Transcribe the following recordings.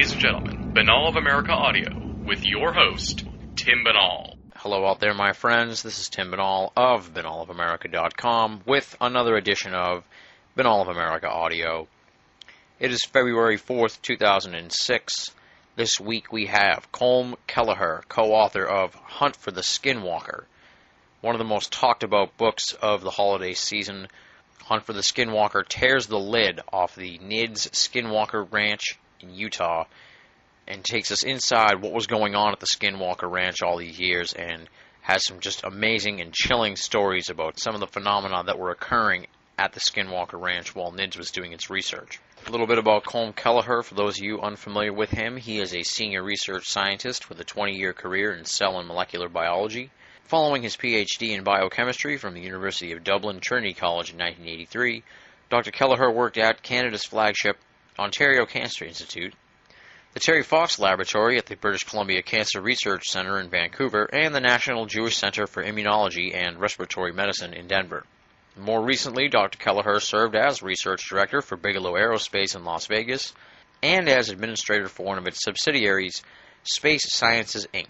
ladies and gentlemen, Binnall of America Audio with your host, Tim Binnall. Hello out there, my friends. This is Tim Binnall of BinnallofAmerica.com with another edition of Binnall of America Audio. It is February 4th, 2006. This week we have Colm Kelleher, co-author of Hunt for the Skinwalker, one of the most talked about books of the holiday season. Hunt for the Skinwalker tears the lid off the NIDS Skinwalker Ranch in Utah and takes us inside what was going on at the Skinwalker Ranch all these years and has some just amazing and chilling stories about some of the phenomena that were occurring at the Skinwalker Ranch while NIDS was doing its research. A little bit about Colm Kelleher, for those of you unfamiliar with him, he is a senior research scientist with a 20 year career in cell and molecular biology. Following his PhD in biochemistry from the University of Dublin Trinity College in 1983, Dr. Kelleher worked at Canada's flagship Ontario Cancer Institute, the Terry Fox Laboratory at the British Columbia Cancer Research Center in Vancouver, and the National Jewish Center for Immunology and Respiratory Medicine in Denver. More recently, Dr. Kelleher served as research director for Bigelow Aerospace in Las Vegas and as administrator for one of its subsidiaries, Space Sciences Inc.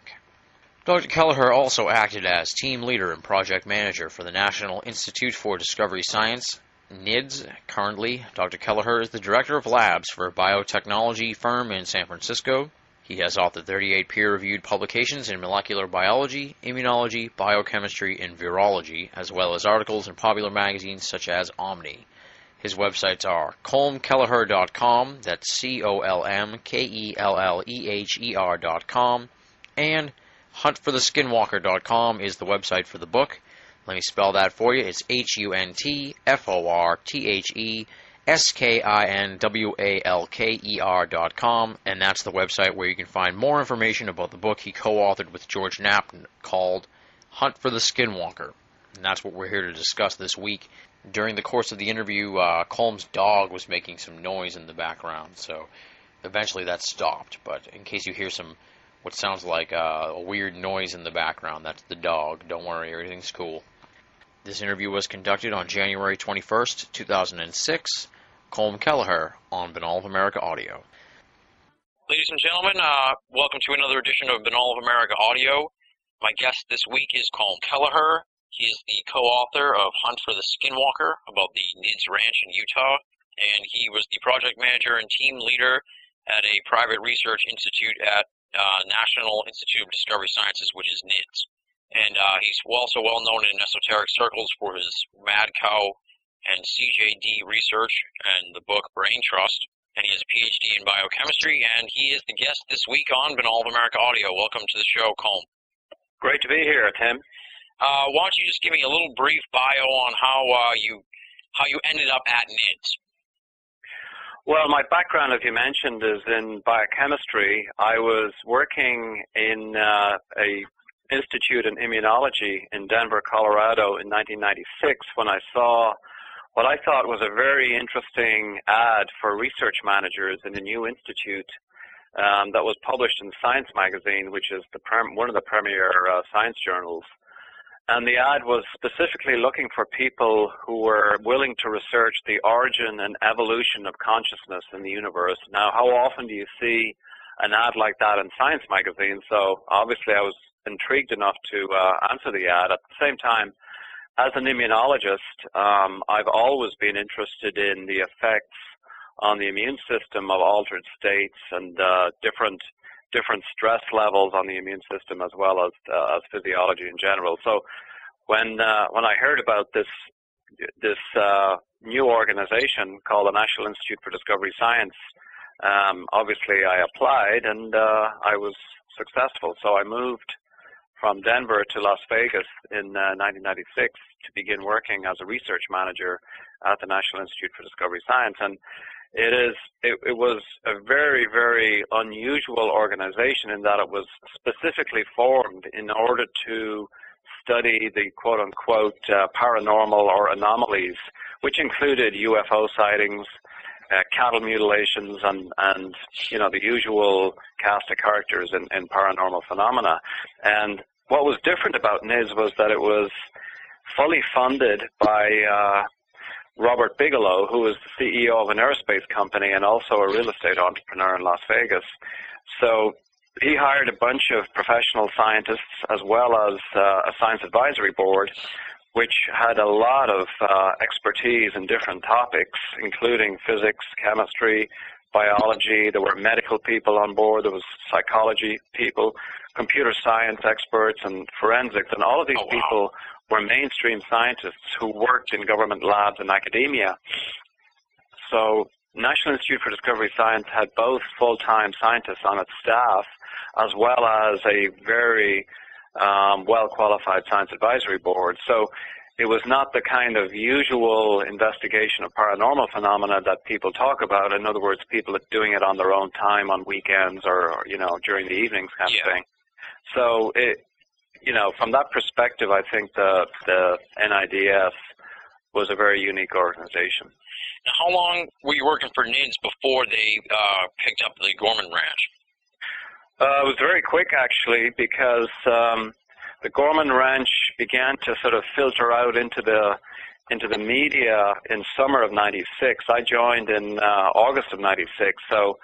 Dr. Kelleher also acted as team leader and project manager for the National Institute for Discovery Science, NIDS. Currently, Dr. Kelleher is the director of labs for a biotechnology firm in San Francisco. He has authored 38 peer reviewed publications in molecular biology, immunology, biochemistry, and virology, as well as articles in popular magazines such as Omni. His websites are colmkelleher.com, that's C O L M K E L L E H E R.com, and huntfortheskinwalker.com is the website for the book. Let me spell that for you. It's H U N T F O R T H E S K I N W A L K E R dot com, and that's the website where you can find more information about the book he co authored with George Knapp called Hunt for the Skinwalker. And that's what we're here to discuss this week. During the course of the interview, uh, Colm's dog was making some noise in the background, so eventually that stopped. But in case you hear some what sounds like uh, a weird noise in the background. That's the dog. Don't worry, everything's cool. This interview was conducted on January 21st, 2006. Colm Kelleher on Binnall of America Audio. Ladies and gentlemen, uh, welcome to another edition of Binnall of America Audio. My guest this week is Colm Kelleher. He is the co-author of Hunt for the Skinwalker about the NIDS Ranch in Utah, and he was the project manager and team leader at a private research institute at uh, National Institute of Discovery Sciences, which is NIDS. And uh, he's also well known in esoteric circles for his Mad Cow and CJD research and the book Brain Trust. And he has a PhD in biochemistry, and he is the guest this week on Binnall of America Audio. Welcome to the show, Colm. Great to be here, Tim. Uh, why don't you just give me a little brief bio on how uh, you how you ended up at NIDS? Well, my background, as you mentioned, is in biochemistry. I was working in uh, a institute in immunology in Denver, Colorado in 1996 when I saw what I thought was a very interesting ad for research managers in a new institute um, that was published in Science magazine, which is one of the premier uh, science journals. And the ad was specifically looking for people who were willing to research the origin and evolution of consciousness in the universe. Now, how often do you see an ad like that in science magazines? So obviously I was intrigued enough to uh, answer the ad. At the same time, as an immunologist, um, I've always been interested in the effects on the immune system of altered states and uh, different different stress levels on the immune system as well as uh, as physiology in general. So when uh, when I heard about this this uh, new organization called the National Institute for Discovery Science, um, obviously I applied and uh, I was successful. So I moved from Denver to Las Vegas in 1996 uh, to begin working as a research manager at the National Institute for Discovery Science and it is it, it was a very very unusual organization in that it was specifically formed in order to study the quote unquote uh, paranormal or anomalies, which included UFO sightings, uh, cattle mutilations, and, and you know the usual cast of characters in, in paranormal phenomena. And what was different about NIDS was that it was fully funded by uh, Robert Bigelow, who was the CEO of an aerospace company and also a real estate entrepreneur in Las Vegas. So he hired a bunch of professional scientists as well as uh, a science advisory board, which had a lot of uh, expertise in different topics, including physics, chemistry, biology. There were medical people on board. There was psychology people, computer science experts, and forensics. And all of these oh, wow. people were mainstream scientists who worked in government labs and academia. So National Institute for Discovery Science had both full-time scientists on its staff as well as a very um, well-qualified science advisory board. So it was not the kind of usual investigation of paranormal phenomena that people talk about. In other words, people doing it on their own time on weekends or, or you know during the evenings kind yeah. of thing. So it, you know, from that perspective, I think the the NIDS was a very unique organization. Now, how long were you working for NIDS before they uh, picked up the Gorman Ranch? Uh, it was very quick, actually, because um, the Gorman Ranch began to sort of filter out into the into the media in summer of '96. I joined in uh, August of '96, so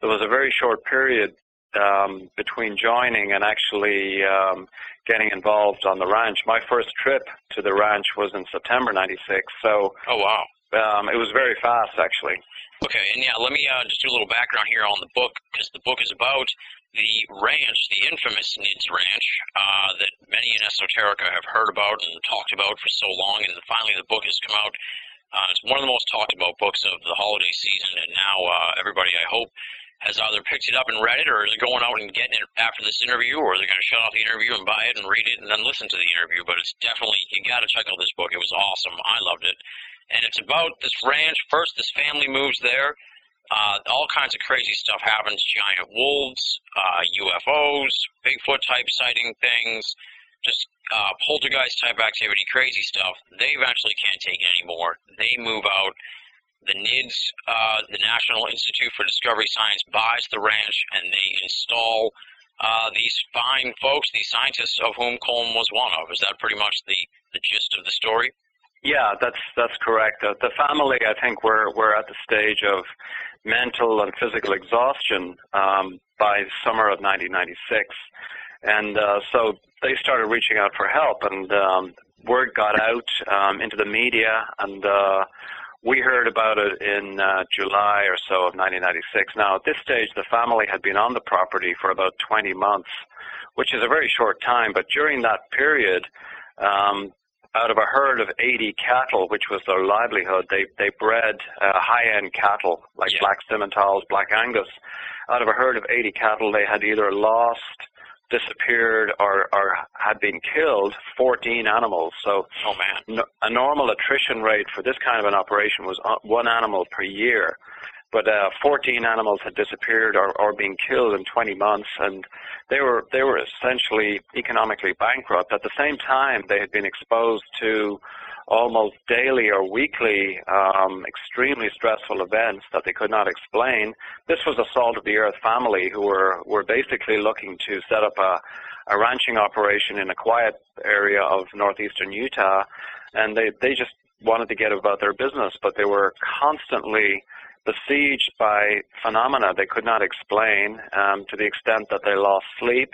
there was a very short period um, between joining and actually um, getting involved on the ranch. My first trip to the ranch was in September '96, so oh wow, um, it was very fast actually. Okay, and yeah, let me uh, just do a little background here on the book because the book is about the ranch, the infamous Nids Ranch, uh, that many in esoterica have heard about and talked about for so long, and finally the book has come out. Uh, it's one of the most talked about books of the holiday season, and now uh, everybody, I hope, has either picked it up and read it, or is going out and getting it after this interview, or they're going to shut off the interview and buy it and read it and then listen to the interview. But it's definitely you got to check out this book. It was awesome. I loved it, and it's about this ranch. First, this family moves there. Uh, all kinds of crazy stuff happens. Giant wolves, uh, UFOs, Bigfoot type sighting things, just uh, poltergeist type activity, crazy stuff. They eventually can't take it anymore. They move out the NIDS, uh, the National Institute for Discovery Science, buys the ranch and they install uh, these fine folks, these scientists of whom Colm was one of. Is that pretty much the, the gist of the story? Yeah, that's that's correct. Uh, the family, I think, we're we're at the stage of mental and physical exhaustion um, by summer of 1996, and uh, so they started reaching out for help, and um, word got out um, into the media, and uh, we heard about it in uh, July or so of 1996. Now, at this stage, the family had been on the property for about 20 months, which is a very short time. But during that period, um, out of a herd of 80 cattle, which was their livelihood, they they bred uh, high-end cattle like Yeah. black Simmentals, black Angus. Out of a herd of 80 cattle, they had either lost, disappeared, or or had been killed 14 animals. So Oh man. no, a normal attrition rate for this kind of an operation was uh, one animal per year. But uh, 14 animals had disappeared or, or been killed in 20 months, and they were they were essentially economically bankrupt. At the same time, they had been exposed to almost daily or weekly um, extremely stressful events that they could not explain. This was a Salt of the Earth family who were were basically looking to set up a a ranching operation in a quiet area of northeastern Utah, and they they just wanted to get about their business, but they were constantly besieged by phenomena they could not explain um, to the extent that they lost sleep.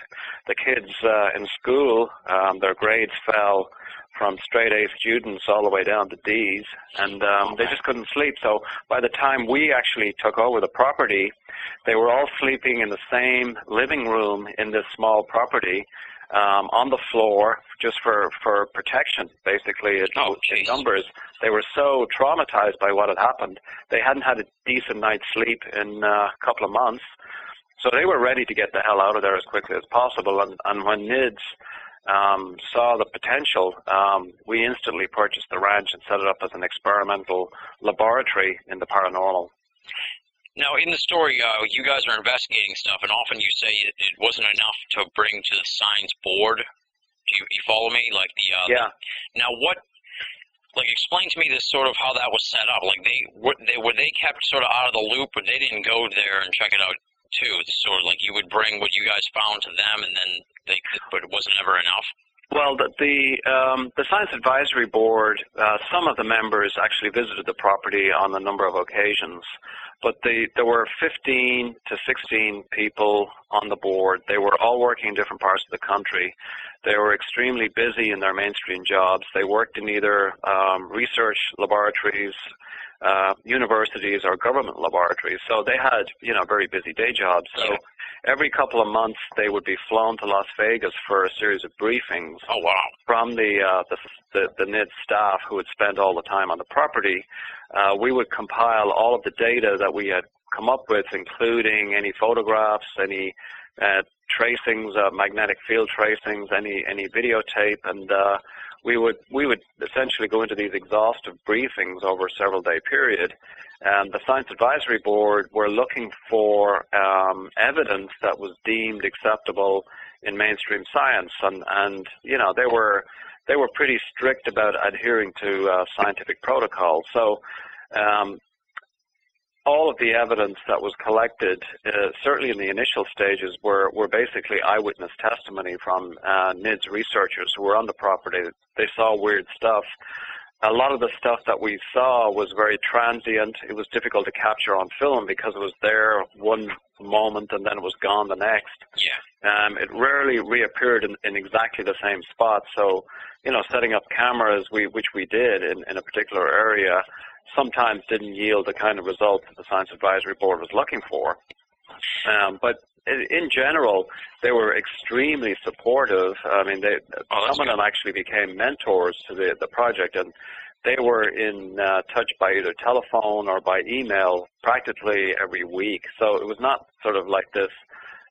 The kids uh, in school, um, their grades fell from straight A students all the way down to D's, and um, they just couldn't sleep. So by the time we actually took over the property, they were all sleeping in the same living room in this small property um, on the floor just for, for protection, basically, in, Oh, in numbers. They were so traumatized by what had happened. They hadn't had a decent night's sleep in uh, a couple of months. So they were ready to get the hell out of there as quickly as possible. And, and when NIDS um, saw the potential, um, we instantly purchased the ranch and set it up as an experimental laboratory in the paranormal. Now, in the story, uh, you guys are investigating stuff, and often you say it, it wasn't enough to bring to the science board Do you, you follow me? Like the uh, Yeah. The, now what? Like explain to me this sort of how that was set up. Like they were they were they kept sort of out of the loop, but they didn't go there and check it out too. It's sort of like you would bring what you guys found to them, and then they but it wasn't ever enough. Well, the the, um, the science advisory board, uh, some of the members actually visited the property on a number of occasions, but the, there were 15 to 16 people on the board. They were all working in different parts of the country. They were extremely busy in their mainstream jobs. They worked in either um, research laboratories, uh, universities, or government laboratories. So they had, you know, very busy day jobs. So every couple of months they would be flown to Las Vegas for a series of briefings Oh wow. from the, uh, the, the the NID staff who would spend all the time on the property. Uh, we would compile all of the data that we had come up with, including any photographs, any uh, tracings, uh, magnetic field tracings, any any videotape, and uh, we would we would essentially go into these exhaustive briefings over a several day period. And the Science Advisory Board were looking for um, evidence that was deemed acceptable in mainstream science, and and you know they were they were pretty strict about adhering to uh, scientific protocols. So. Um, all of the evidence that was collected, uh, certainly in the initial stages, were, were basically eyewitness testimony from uh, NIDS researchers who were on the property. They saw weird stuff. A lot of the stuff that we saw was very transient. It was difficult to capture on film because it was there one moment and then it was gone the next. Yeah. Um, it rarely reappeared in, in exactly the same spot. So, you know, setting up cameras, we, which we did in, in a particular area, sometimes didn't yield the kind of results that the Science Advisory Board was looking for. Um, but in, general, they were extremely supportive. I mean, they, Oh, some of them actually became mentors to the, the project, and they were in uh, touch by either telephone or by email practically every week. So it was not sort of like this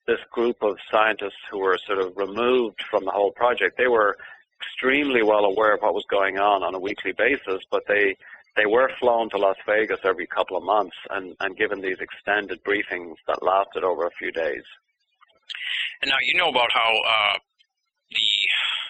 this group of scientists who were sort of removed from the whole project. They were extremely well aware of what was going on on a weekly basis, but they they were flown to Las Vegas every couple of months and, and given these extended briefings that lasted over a few days. And now you know about how uh, the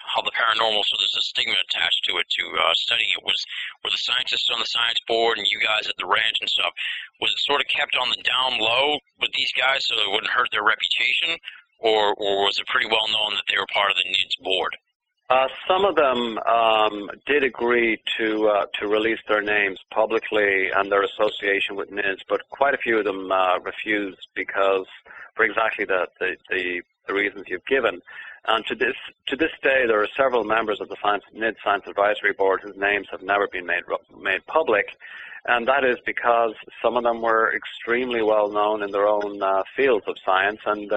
how the paranormal, so there's a stigma attached to it to uh, studying it. Was were the scientists on the science board and you guys at the ranch and stuff? Was it sort of kept on the down low with these guys so it wouldn't hurt their reputation, or or was it pretty well known that they were part of the NIDS board? Uh, some of them um, did agree to uh, to release their names publicly and their association with NIDS, but quite a few of them uh, refused because, for exactly the, the, the, the reasons you've given. And to this to this day, there are several members of the Science, NIDS Science Advisory Board whose names have never been made made public, and that is because some of them were extremely well known in their own uh, fields of science and.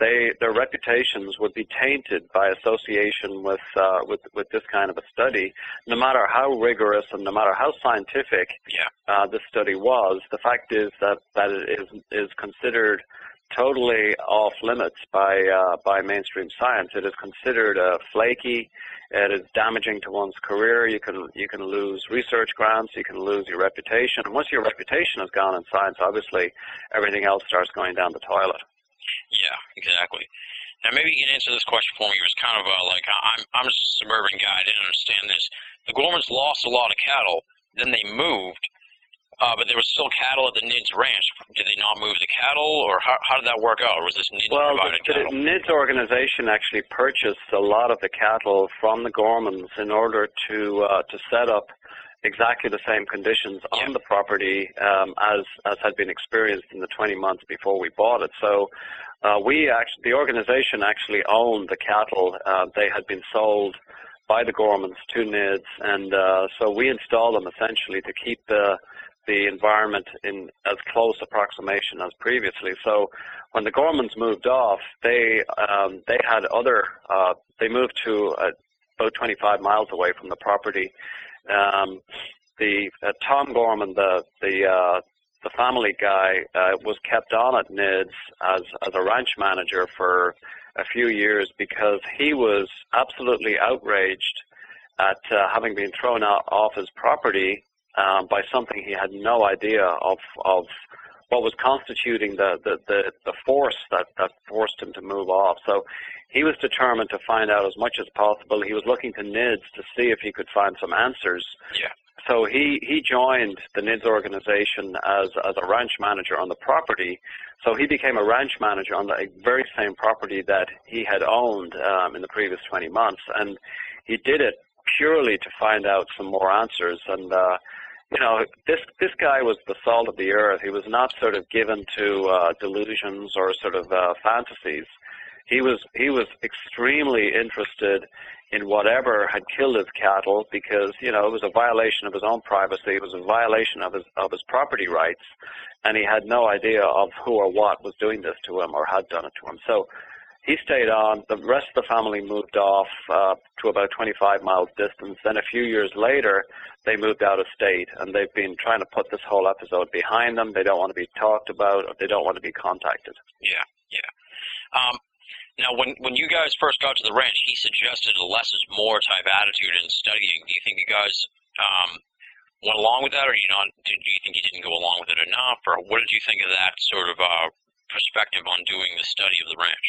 They their reputations would be tainted by association with uh, with with this kind of a study. No matter how rigorous and no matter how scientific Yeah. uh, this study was, the fact is that that it is is considered totally off limits by uh, by mainstream science. It is considered uh, flaky. It is damaging to one's career. You can you can lose research grants. You can lose your reputation. And once your reputation is gone in science, obviously everything else starts going down the toilet. Yeah, exactly. Now maybe you can answer this question for me. It was kind of uh, like I'm I'm just a suburban guy. I didn't understand this. The Gormans lost a lot of cattle. Then they moved, uh, but there was still cattle at the Nids Ranch. Did they not move the cattle, or how how did that work out? Or was this Nids Well, provided the, the? NIDS organization actually purchased a lot of the cattle from the Gormans in order to uh, to set up exactly the same conditions on the property um, as as had been experienced in the 20 months before we bought it. So uh, we actually, the organization actually owned the cattle. Uh, they had been sold by the Gormans to NIDS, and uh, so we installed them essentially to keep the the environment in as close approximation as previously. So when the Gormans moved off, they um, they had other uh, they moved to uh, about 25 miles away from the property. Um, the uh, Tom Gorman, the the uh, the family guy, uh, was kept on at NIDS as as a ranch manager for a few years because he was absolutely outraged at uh, having been thrown out off his property um, by something he had no idea of of what was constituting the, the, the, the force that, that forced him to move off. So he was determined to find out as much as possible. He was looking to NIDS to see if he could find some answers. Yeah. So he, he joined the NIDS organization as, as a ranch manager on the property. So he became a ranch manager on the very same property that he had owned um, in the previous 20 months. And he did it purely to find out some more answers. And uh, you know, this this guy was the salt of the earth. He was not sort of given to uh, delusions or sort of uh, fantasies. He was he was extremely interested in whatever had killed his cattle because you know it was a violation of his own privacy. It was a violation of his of his property rights, and he had no idea of who or what was doing this to him or had done it to him. So he stayed on. The rest of the family moved off uh, to about 25 miles distance. Then a few years later, they moved out of state, and they've been trying to put this whole episode behind them. They don't want to be talked about, or they don't want to be contacted. Yeah, yeah. Um, now, when when you guys first got to the ranch, he suggested a less is more type attitude in studying. Do you think you guys um, went along with that, or you not? Did you think you didn't go along with it enough, or what did you think of that sort of uh, perspective on doing the study of the ranch?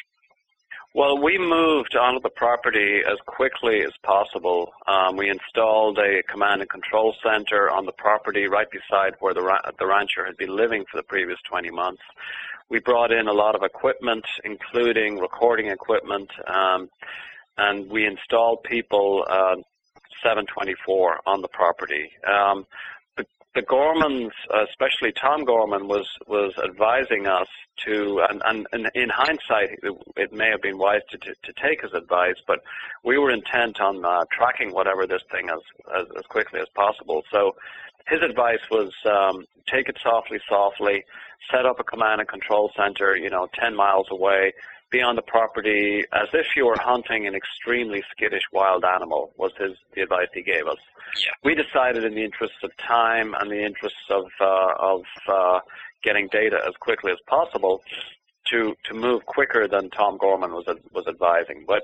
Well, we moved onto the property as quickly as possible. Um, we installed a command and control center on the property right beside where the, ra- the rancher had been living for the previous 20 months. We brought in a lot of equipment, including recording equipment, um, and we installed people uh, 724 on the property. Um, the Gormans, especially Tom Gorman, was was advising us to, and, and, and in hindsight, it, may have been wise to, to, to, take his advice, but we were intent on uh, tracking whatever this thing as, as, as quickly as possible. So his advice was um, take it softly, softly, set up a command and control center, you know, 10 miles away, be on the property as if you were hunting an extremely skittish wild animal was his the advice he gave us. Yeah. We decided in the interests of time and the interests of uh, of uh, getting data as quickly as possible to to move quicker than Tom Gorman was was advising. But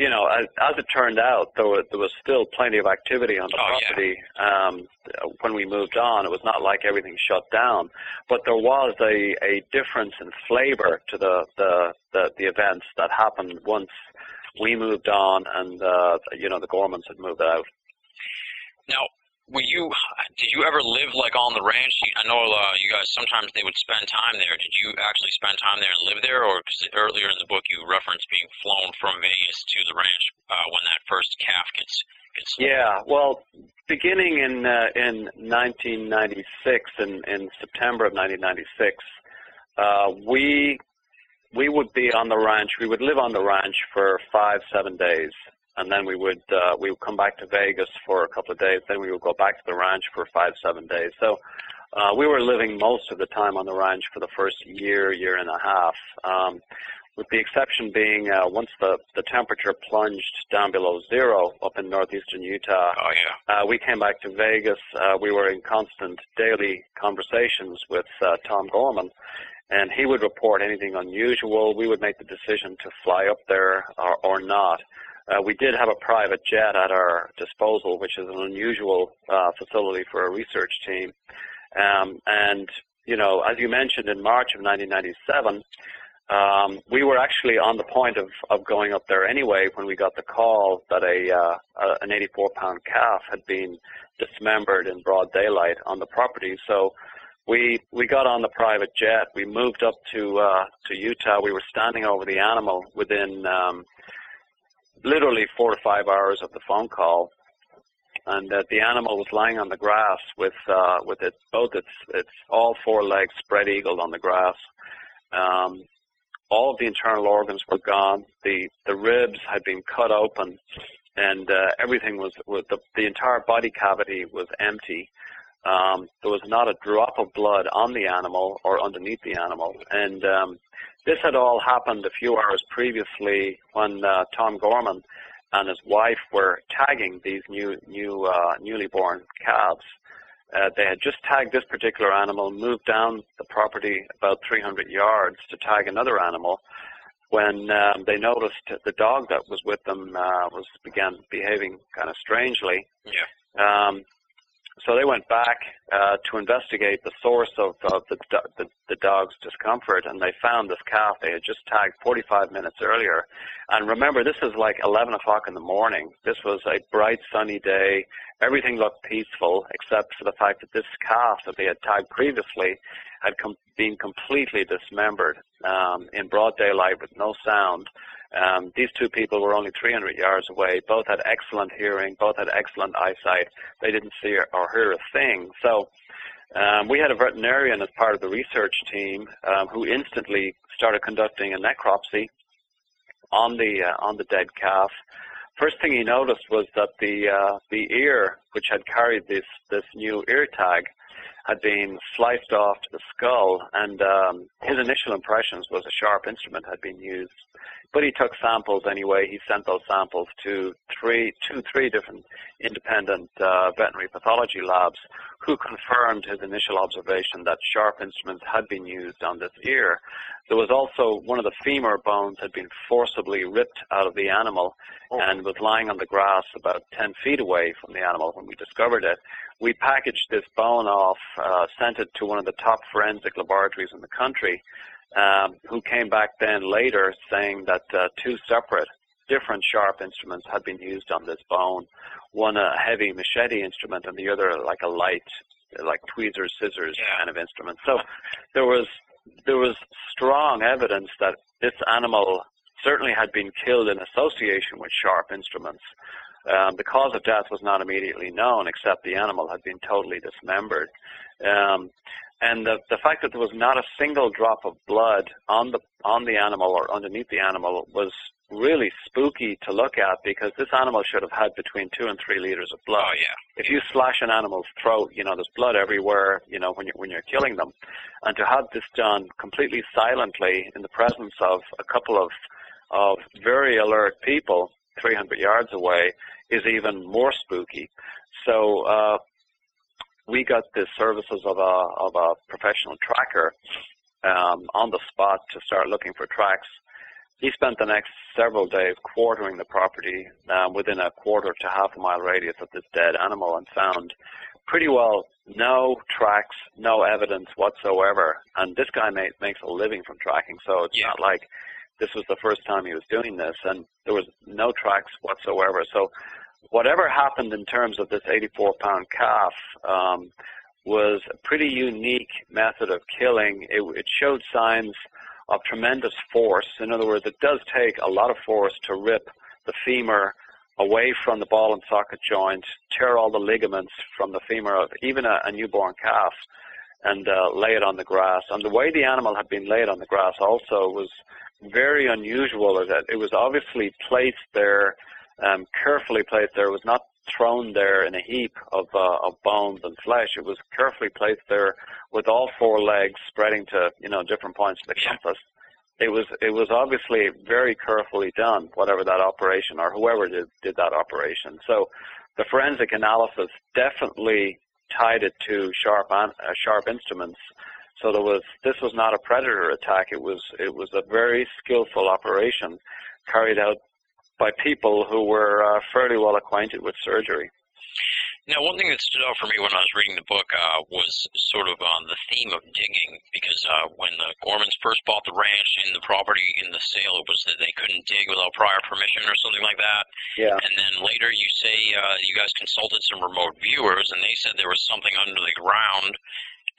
you know, as, as it turned out, there was, there was still plenty of activity on the oh, property yeah. um, when we moved on. It was not like everything shut down, but there was a, a difference in flavor to the, the, the, the events that happened once we moved on and, uh, you know, the Gormans had moved out. Now, were you did you ever live like on the ranch? I know uh, you guys sometimes they would spend time there. Did you actually spend time there and live there? Or cause earlier in the book you referenced being flown from vegas to the ranch uh, when that first calf gets gets yeah well beginning in uh, in 1996 in in september of 1996 uh, we we would be on the ranch. We would live on the ranch for five seven days and then we would uh, we would come back to Vegas for a couple of days. Then we would go back to the ranch for five seven days. So uh, we were living most of the time on the ranch for the first year year and a half. Um, with the exception being uh, once the, the temperature plunged down below zero up in northeastern Utah, oh, yeah. uh, we came back to Vegas. Uh, we were in constant daily conversations with uh, Tom Gorman, and he would report anything unusual. We would make the decision to fly up there or, or not. Uh, we did have a private jet at our disposal, which is an unusual uh, facility for a research team. Um, and, you know, as you mentioned, in March of 1997, um, we were actually on the point of, of going up there anyway when we got the call that a, uh, a an 84-pound calf had been dismembered in broad daylight on the property. So we we got on the private jet. We moved up to uh, to Utah. We were standing over the animal within um, literally four to five hours of the phone call, and uh, the animal was lying on the grass with uh, with its both its its all four legs spread eagled on the grass. Um, all of the internal organs were gone. The the ribs had been cut open, and uh, everything was, was the the entire body cavity was empty. Um, there was not a drop of blood on the animal or underneath the animal, and um, this had all happened a few hours previously when uh, Tom Gorman and his wife were tagging these new, new, uh, newly born calves. Uh, they had just tagged this particular animal, moved down the property about 300 yards to tag another animal. When um, they noticed the dog that was with them uh, was began behaving kind of strangely, yeah. Um, so they went back uh, to investigate the source of, of the, the, the dog's discomfort, and they found this calf they had just tagged 45 minutes earlier. And remember, this is like 11 o'clock in the morning. This was a bright, sunny day. Everything looked peaceful, except for the fact that this calf that they had tagged previously had com- been completely dismembered um, in broad daylight with no sound. Um, these two people were only 300 yards away. Both had excellent hearing. Both had excellent eyesight. They didn't see or hear a thing. So um, we had a veterinarian as part of the research team um, who instantly started conducting a necropsy on the uh, on the dead calf. First thing he noticed was that the uh, the ear, which had carried this this new ear tag, had been sliced off to the skull, and um, his initial impressions was a sharp instrument had been used. But he took samples anyway. He sent those samples to three, two, three different independent uh, veterinary pathology labs who confirmed his initial observation that sharp instruments had been used on this ear. There was also one of the femur bones had been forcibly ripped out of the animal oh. and was lying on the grass about 10 feet away from the animal when we discovered it. We packaged this bone off, uh, sent it to one of the top forensic laboratories in the country, um, who came back then later saying that uh, two separate different sharp instruments had been used on this bone. One a heavy machete instrument and the other like a light, like tweezers, scissors yeah. kind of instrument. So there was there was strong evidence that this animal certainly had been killed in association with sharp instruments. Um, the cause of death was not immediately known, except the animal had been totally dismembered. Um, and the, the fact that there was not a single drop of blood on the on the animal or underneath the animal was really spooky to look at because this animal should have had between two and three liters of blood. Oh yeah. If you slash an animal's throat, you know there's blood everywhere. You know when you when you're killing them, and to have this done completely silently in the presence of a couple of of very alert people 300 yards away is even more spooky. So uh, we got the services of a of a professional tracker um, on the spot to start looking for tracks. He spent the next several days quartering the property um, within a quarter to half a mile radius of this dead animal and found pretty well no tracks, no evidence whatsoever. And this guy made, makes a living from tracking, so it's yeah. not like this was the first time he was doing this, and there was no tracks whatsoever. So whatever happened in terms of this 84 pound calf um, was a pretty unique method of killing. It, it showed signs of tremendous force. In other words, it does take a lot of force to rip the femur away from the ball and socket joint, tear all the ligaments from the femur of even a, a newborn calf, and uh, lay it on the grass. And the way the animal had been laid on the grass also was very unusual. That it was obviously placed there um, carefully placed there. It was not thrown there in a heap of, uh, of bones and flesh. It was carefully placed there with all four legs spreading to you know different points of the compass. It was it was obviously very carefully done, whatever that operation or whoever did, did that operation. So the forensic analysis definitely tied it to sharp uh, sharp instruments. So there was this was not a predator attack. It was it was a very skillful operation carried out by people who were uh, fairly well acquainted with surgery. Now, one thing that stood out for me when I was reading the book uh, was sort of on the theme of digging, because uh, when the Gormans first bought the ranch and the property in the sale, it was that they couldn't dig without prior permission or something like that. Yeah. And then later you say uh, you guys consulted some remote viewers, and they said there was something under the ground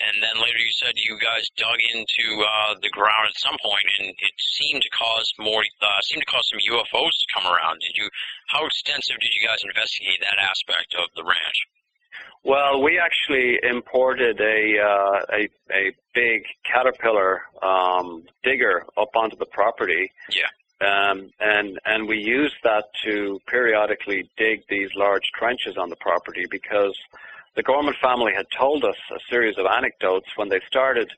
and then later you said you guys dug into uh, the ground at some point, and it seemed to cause more, uh, seemed to cause some UFOs to come around. Did you? How extensive did you guys investigate that aspect of the ranch? Well, we actually imported a uh, a, a big caterpillar um, digger up onto the property. Yeah. Um, and and we used that to periodically dig these large trenches on the property because the Gorman family had told us a series of anecdotes when they started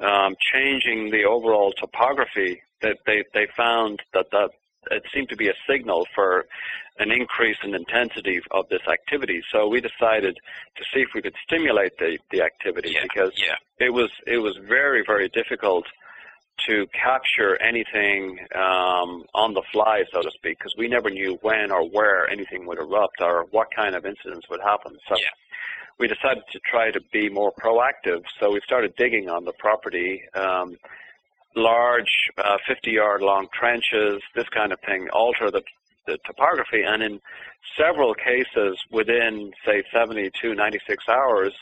um, changing the overall topography. That they, they found that that it seemed to be a signal for an increase in intensity of this activity. So we decided to see if we could stimulate the, the activity yeah, because yeah. it was it was very very difficult to capture anything um, on the fly, so to speak, because we never knew when or where anything would erupt or what kind of incidents would happen. So yeah we decided to try to be more proactive. So we started digging on the property, um, large 50-yard uh, long trenches, this kind of thing, alter the, the topography, and in several cases within, say, 72, 96 hours,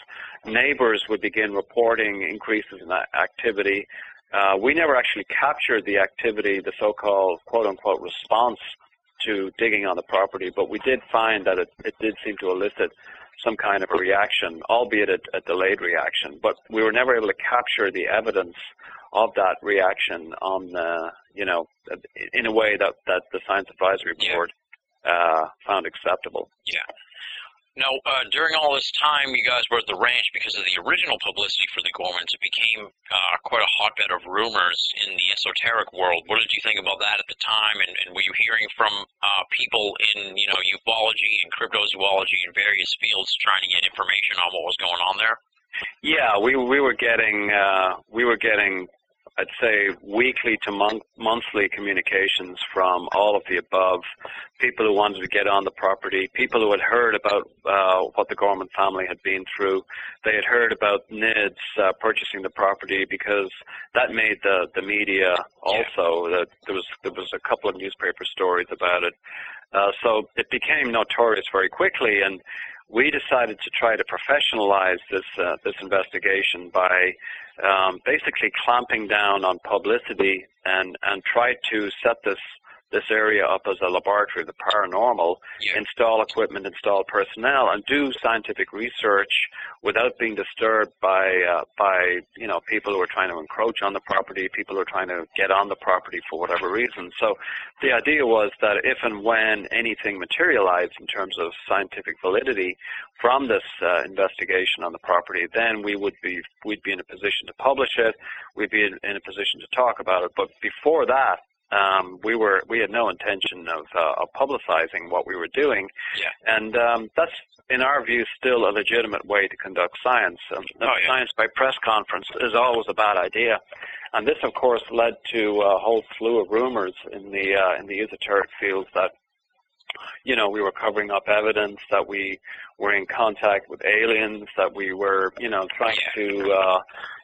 neighbors would begin reporting increases in activity. Uh, we never actually captured the activity, the so-called quote-unquote response to digging on the property, but we did find that it, it did seem to elicit some kind of a reaction, albeit a, a, delayed reaction. But we were never able to capture the evidence of that reaction on, uh, you know, in a way that, that the Science Advisory Board uh, found acceptable. Yeah. Now, uh, during all this time, you guys were at the ranch because of the original publicity for the Gormans. It became uh, quite a hotbed of rumors in the esoteric world. What did you think about that at the time? And, and were you hearing from uh, people in, you know, ufology and cryptozoology and various fields trying to get information on what was going on there? Yeah, we we were getting uh, we were getting I'd say weekly to month, monthly communications from all of the above, people who wanted to get on the property, people who had heard about uh, what the Gorman family had been through. They had heard about NIDS uh, purchasing the property because that made the, the media also. That there was there was a couple of newspaper stories about it. Uh, so it became notorious very quickly, and we decided to try to professionalize this uh, this investigation by um, basically clamping down on publicity and and try to set this this area up as a laboratory of the paranormal, yeah. install equipment, install personnel, and do scientific research without being disturbed by uh, by you know people who are trying to encroach on the property, people who are trying to get on the property for whatever reason. So the idea was that if and when anything materialized in terms of scientific validity from this uh, investigation on the property, then we would be we'd be in a position to publish it. We'd be in, in a position to talk about it. But before that, um, we were we had no intention of, uh, of publicizing what we were doing, yeah. and um, that's in our view still a legitimate way to conduct science. Um, oh, yeah. Science by press conference is always a bad idea, and this of course led to a whole slew of rumors in the uh, in the esoteric fields that you know, we were covering up evidence that we were in contact with aliens, that we were, you know, trying to, uh,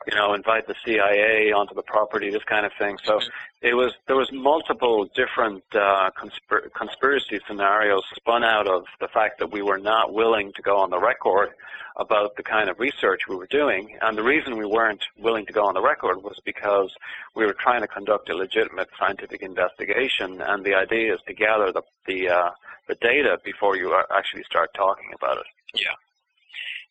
you know, invite the CIA onto the property, this kind of thing. So mm-hmm. It was there was multiple different uh, conspir- conspiracy scenarios spun out of the fact that we were not willing to go on the record about the kind of research we were doing. And the reason we weren't willing to go on the record was because we were trying to conduct a legitimate scientific investigation, and the idea is to gather the the uh, the data before you actually start talking about it. Yeah.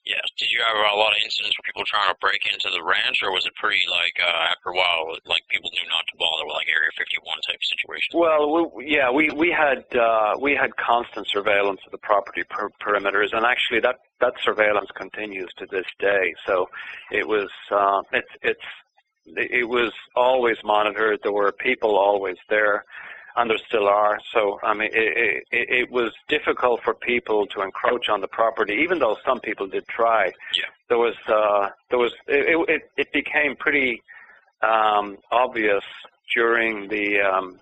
Yes. Did you have a lot of incidents where people trying to break into the ranch, or was it pretty like uh, after a while, like people knew not to bother with like Area 51 type situation? Well, we, yeah, we we had uh, we had constant surveillance of the property per- perimeters, and actually that that surveillance continues to this day. So it was uh, it's it's it was always monitored. There were people always there and there still are. So I mean, it, it, it was difficult for people to encroach on the property, even though some people did try. Yeah. There was uh, there was it, it, it became pretty um, obvious during the um,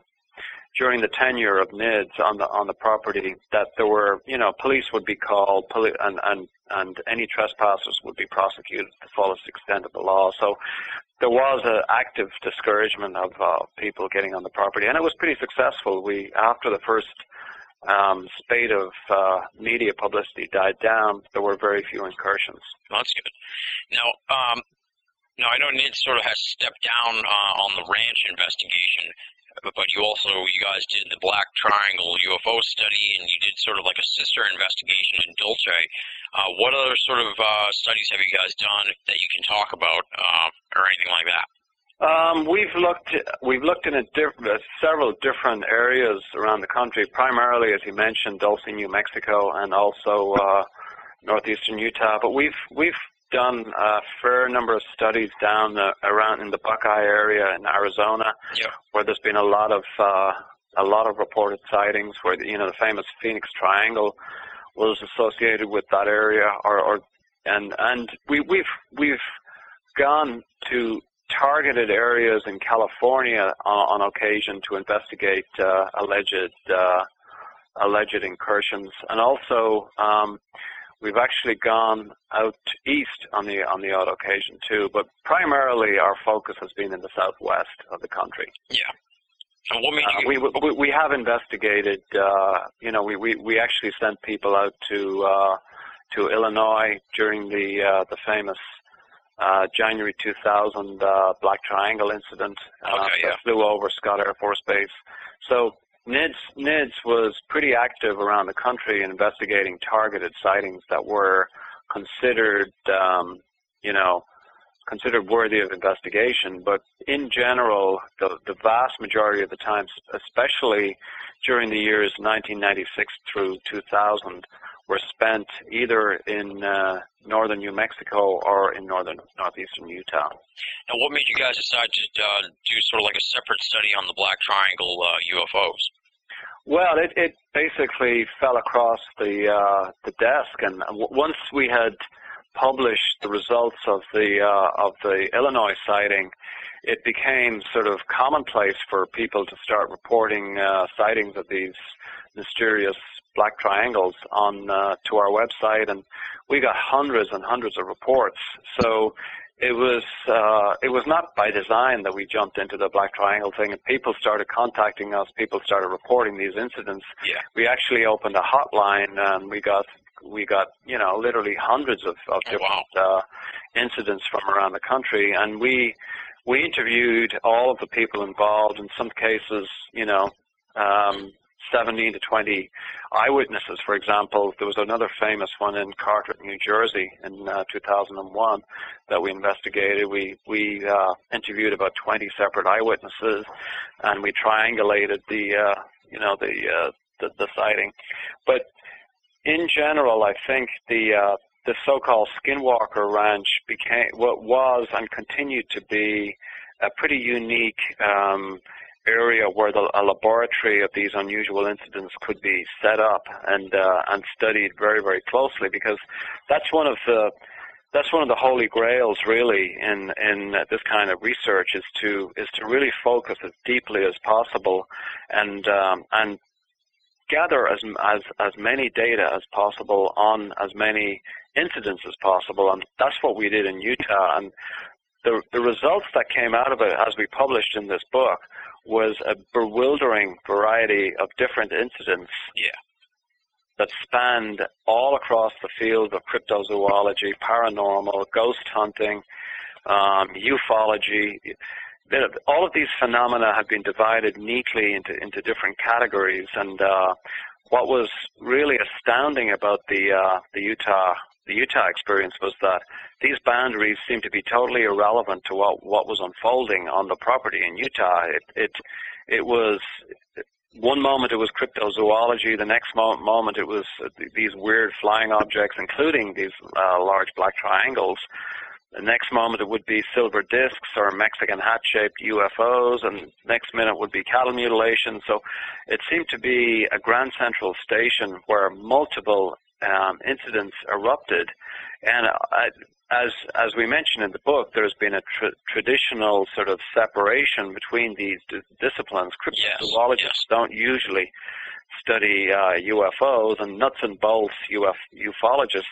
during the tenure of NIDS on the on the property that there were you know police would be called poli- and and and any trespassers would be prosecuted to the fullest extent of the law. So there was an active discouragement of uh, people getting on the property, and it was pretty successful. We, after the first um, spate of uh, media publicity died down, there were very few incursions. That's good. Now, um, now I know NID sort of has stepped down uh, on the ranch investigation but you also you guys did the Black Triangle UFO study, and you did sort of like a sister investigation in Dulce. Uh, what other sort of uh, studies have you guys done that you can talk about, uh, or anything like that? Um, we've looked we've looked in diff- uh, several different areas around the country, primarily, as you mentioned, Dulce, New Mexico, and also uh, northeastern Utah. But we've we've done a fair number of studies down the, around in the Buckeye area in Arizona, yeah. where there's been a lot of uh, a lot of reported sightings where you know the famous Phoenix Triangle was associated with that area, or, or and and we, we've we've gone to targeted areas in California on, on occasion to investigate uh, alleged uh, alleged incursions, and also um, We've actually gone out east on the on the odd occasion too, but primarily our focus has been in the southwest of the country. Yeah. And what made Uh, we, we we have investigated. Uh, you know, we, we we actually sent people out to uh, to Illinois during the uh, the famous uh, January 2000 uh, Black Triangle incident. Uh, Okay, yeah. that flew over Scott Air Force Base. So NIDS NIDS was pretty active around the country in investigating targeted sightings that were considered, um, you know, considered worthy of investigation. But in general, the, the vast majority of the time, especially during the years 1996 through 2000, were spent either in uh, northern New Mexico or in northern northeastern Utah. Now, what made you guys decide to uh, do sort of like a separate study on the Black Triangle uh, UFOs? Well, it, it basically fell across the uh, the desk, and w- once we had published the results of the uh, of the Illinois sighting, it became sort of commonplace for people to start reporting uh, sightings of these mysterious black triangles on uh, to our website, and we got hundreds and hundreds of reports. So it was uh, it was not by design that we jumped into the black triangle thing, and people started contacting us. People started reporting these incidents. Yeah. We actually opened a hotline, and we got we got you know literally hundreds of, of Oh, different uh, incidents from around the country, and we we interviewed all of the people involved. In some cases, you know. Um, 17 to 20 eyewitnesses. For example, there was another famous one in Carteret, New Jersey, in uh, 2001 that we investigated. We we uh, interviewed about 20 separate eyewitnesses, and we triangulated the uh, you know the, uh, the the sighting. But in general, I think the uh, the so-called Skinwalker Ranch became what was and continued to be a pretty unique. Um, area where the, a laboratory of these unusual incidents could be set up and uh, and studied very very closely because that's one of the that's one of the holy grails really in in this kind of research is to is to really focus as deeply as possible and um, and gather as as as many data as possible on as many incidents as possible and that's what we did in Utah and the the results that came out of it as we published in this book was a bewildering variety of different incidents Yeah. that spanned all across the field of cryptozoology, paranormal, ghost hunting, um, ufology. All of these phenomena have been divided neatly into, into different categories, and uh, what was really astounding about the uh, the Utah the Utah experience was that these boundaries seemed to be totally irrelevant to what what was unfolding on the property in Utah. It it it was one moment it was cryptozoology, the next mo- moment it was these weird flying objects, including these uh, large black triangles. The next moment it would be silver discs or Mexican hat-shaped UFOs, and next minute would be cattle mutilation. So it seemed to be a grand central station where multiple um, incidents erupted, and uh, as as we mentioned in the book, there's been a tr- traditional sort of separation between these disciplines. Yes, Cryptozoologists yes. don't usually study uh, UFOs, and nuts and bolts Uf- ufologists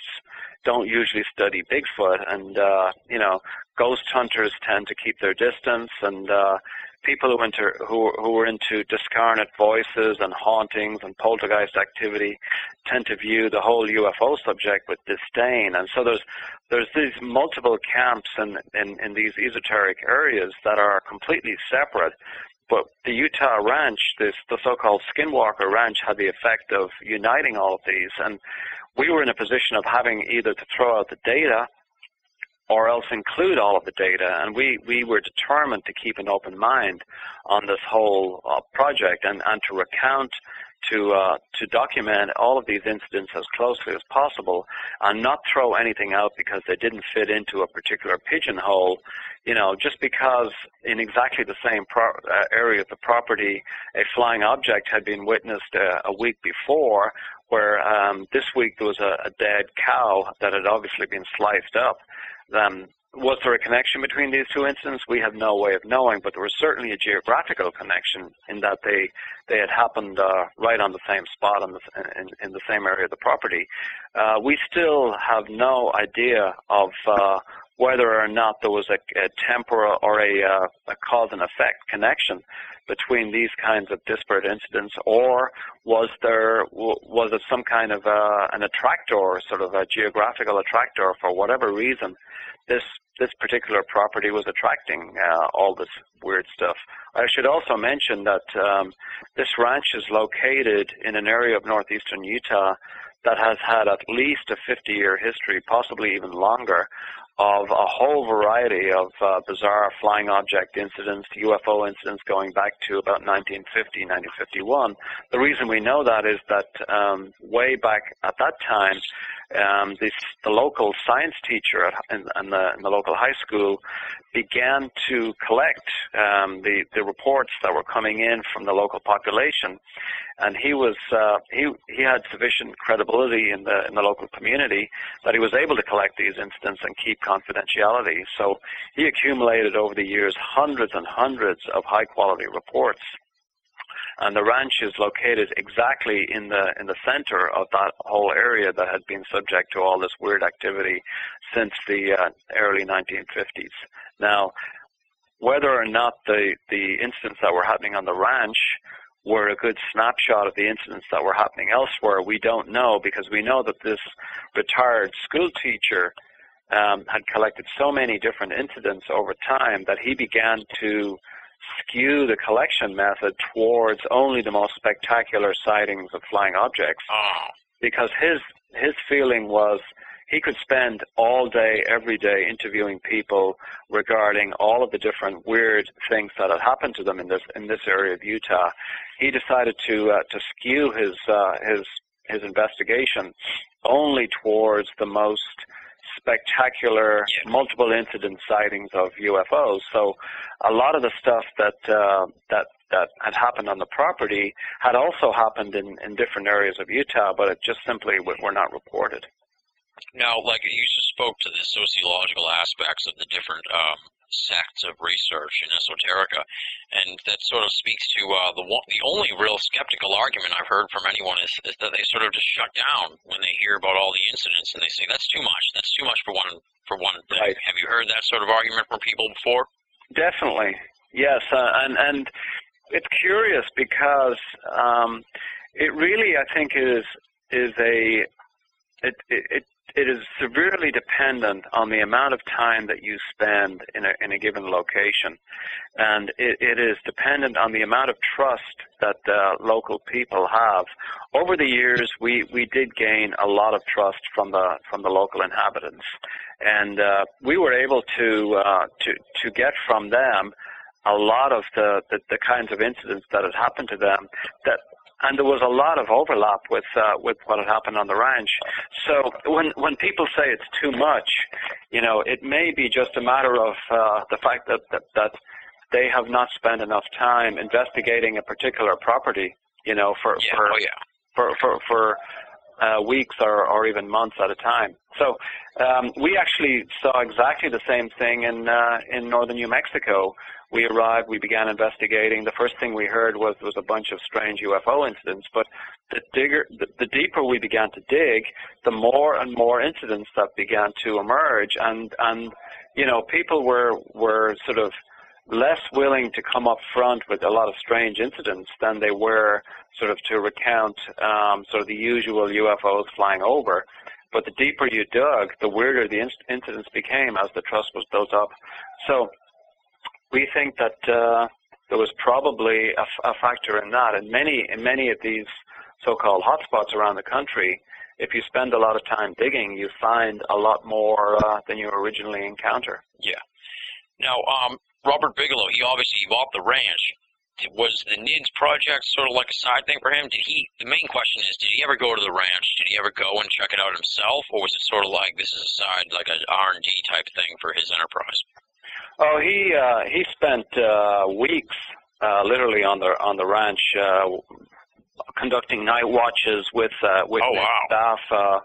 don't usually study Bigfoot. And uh, you know, ghost hunters tend to keep their distance, and uh, people who into who who are into discarnate voices and hauntings and poltergeist activity tend to view the whole UFO subject with disdain. And so there's there's these multiple camps in, in, in these esoteric areas that are completely separate. But the Utah ranch, this the so-called Skinwalker Ranch, had the effect of uniting all of these, and we were in a position of having either to throw out the data or else include all of the data. And we, we were determined to keep an open mind on this whole uh, project and, and to recount, to, uh, to document all of these incidents as closely as possible and not throw anything out because they didn't fit into a particular pigeonhole. You know, just because in exactly the same pro- uh, area of the property a flying object had been witnessed uh, a week before, where um, this week there was a, a dead cow that had obviously been sliced up, then was there a connection between these two incidents? We have no way of knowing, but there was certainly a geographical connection in that they they had happened uh, right on the same spot in the, in, in the same area of the property. Uh, we still have no idea of uh, whether or not there was a, a temporal or a, uh, a cause and effect connection between these kinds of disparate incidents, or was there was it some kind of uh, an attractor, sort of a geographical attractor for whatever reason? This this particular property was attracting uh, all this weird stuff. I should also mention that um, this ranch is located in an area of northeastern Utah that has had at least a 50-year history, possibly even longer, of a whole variety of uh, bizarre flying object incidents, UFO incidents going back to about 1950, 1951. The reason we know that is that um, way back at that time, um, this, the local science teacher at, in, in, the, in, the, local high school began to collect um, the, the reports that were coming in from the local population, and he was uh, he he had sufficient credibility in the in the local community that he was able to collect these incidents and keep confidentiality. So he accumulated over the years hundreds and hundreds of high quality reports and the ranch is located exactly in the in the center of that whole area that had been subject to all this weird activity since the uh, early 1950s. Now, whether or not the the incidents that were happening on the ranch were a good snapshot of the incidents that were happening elsewhere, we don't know because we know that this retired school teacher um, had collected so many different incidents over time that he began to skew the collection method towards only the most spectacular sightings of flying objects. Oh. Because his his feeling was he could spend all day, every day, interviewing people regarding all of the different weird things that had happened to them in this in this area of Utah. He decided to uh, to skew his uh, his his investigation only towards the most spectacular multiple incident sightings of UFOs. So a lot of the stuff that uh, that that had happened on the property had also happened in, in different areas of Utah, but it just simply were not reported. Now, like you just spoke to the sociological aspects of the different um, sects of research in esoterica, and that sort of speaks to uh, the one, the only real skeptical argument I've heard from anyone is, is that they sort of just shut down when they hear about all the incidents, and they say that's too much. That's too much for one for one thing. Right. Have you heard that sort of argument from people before? Definitely, yes, uh, and and it's curious because um, it really, I think, is is a it, it, it it is severely dependent on the amount of time that you spend in a, in a given location. And it, it is dependent on the amount of trust that uh, local people have. Over the years, we, we did gain a lot of trust from the, from the local inhabitants. And uh, we were able to, uh, to, to get from them a lot of the, the, the kinds of incidents that had happened to them that and there was a lot of overlap with uh, with what had happened on the ranch. So when when people say it's too much, you know, it may be just a matter of uh, the fact that, that that they have not spent enough time investigating a particular property, you know, for yeah. for, oh, yeah. for for for uh, weeks or, or even months at a time. So um, we actually saw exactly the same thing in uh, in northern New Mexico. We arrived, we began investigating. The first thing we heard was was a bunch of strange UFO incidents. But the digger, the, the deeper we began to dig, the more and more incidents that began to emerge, and and you know people were were sort of less willing to come up front with a lot of strange incidents than they were sort of to recount um, sort of the usual UFOs flying over. But the deeper you dug, the weirder the inc- incidents became as the trust was built up. So we think that uh, there was probably a, f- a factor in that. And many, in many of these so-called hotspots around the country, if you spend a lot of time digging, you find a lot more uh, than you originally encounter. Yeah. Now, um, Robert Bigelow, he obviously he bought the ranch. Was the NIDS project sort of like a side thing for him? Did he? The main question is, did he ever go to the ranch? Did he ever go and check it out himself, or was it sort of like this is a side, like an R and D type thing for his enterprise? Oh, he uh, he spent uh, weeks uh, literally on the on the ranch uh, conducting night watches with uh, with oh, wow. staff. Uh,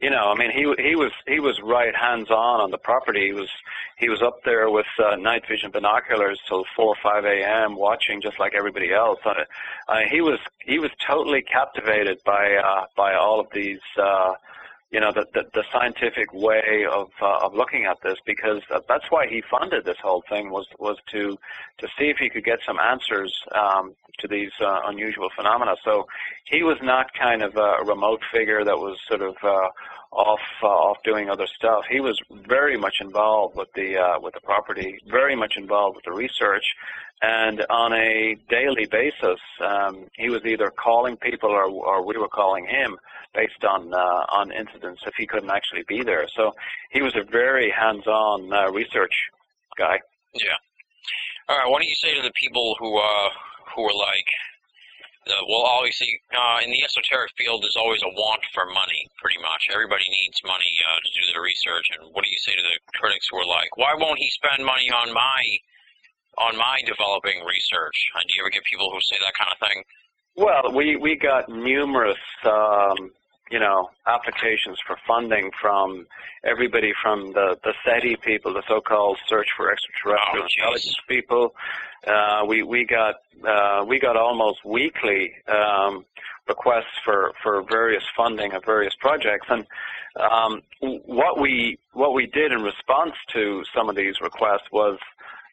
you know, I mean, he he was he was right hands on on the property. He was he was up there with uh, night vision binoculars till four or five a.m. watching just like everybody else. Uh, uh, he was he was totally captivated by uh, by all of these. Uh, you know the, the, the scientific way of uh, of looking at this because that's why he funded this whole thing was was to to see if he could get some answers um, to these uh, unusual phenomena. So he was not kind of a remote figure that was sort of uh, off uh, off doing other stuff. He was very much involved with the uh, with the property, very much involved with the research, and on a daily basis, um, he was either calling people or, or we were calling him based on uh, on incidents if he couldn't actually be there. So he was a very hands-on uh, research guy. Yeah. All right. What do you say to the people who uh, who are like uh, well, obviously, uh, in the esoteric field, there's always a want for money, pretty much. Everybody needs money uh, to do the research. And what do you say to the critics who are like, why won't he spend money on my on my developing research? And do you ever get people who say that kind of thing? Well, we we got numerous um, you know, applications for funding from everybody from the, the SETI people, the so-called Search for Extraterrestrial oh, Intelligence people. Uh, we we got uh, we got almost weekly um, requests for, for various funding of various projects, and um, what we what we did in response to some of these requests was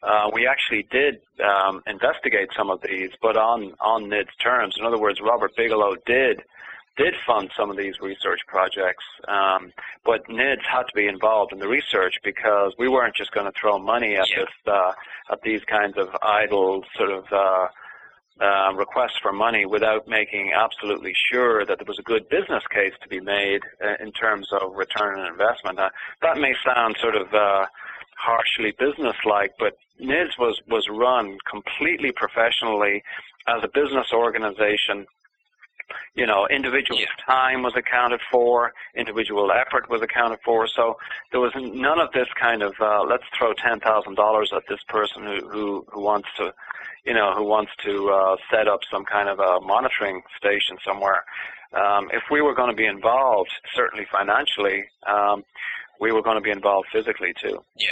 uh, we actually did um, investigate some of these, but on on NIDS terms. In other words, Robert Bigelow did did fund some of these research projects, um, but NIDS had to be involved in the research because we weren't just going to throw money at yeah. this uh, at these kinds of idle sort of uh, uh, requests for money without making absolutely sure that there was a good business case to be made uh, in terms of return on investment. Uh, that may sound sort of uh, harshly businesslike, but NIDS was was run completely professionally as a business organization you know, individual yeah. time was accounted for, individual effort was accounted for. So there was none of this kind of uh, let's throw ten thousand dollars at this person who, who who wants to, you know, who wants to uh, set up some kind of a monitoring station somewhere. Um, if we were going to be involved, certainly financially, um, we were going to be involved physically too. Yeah.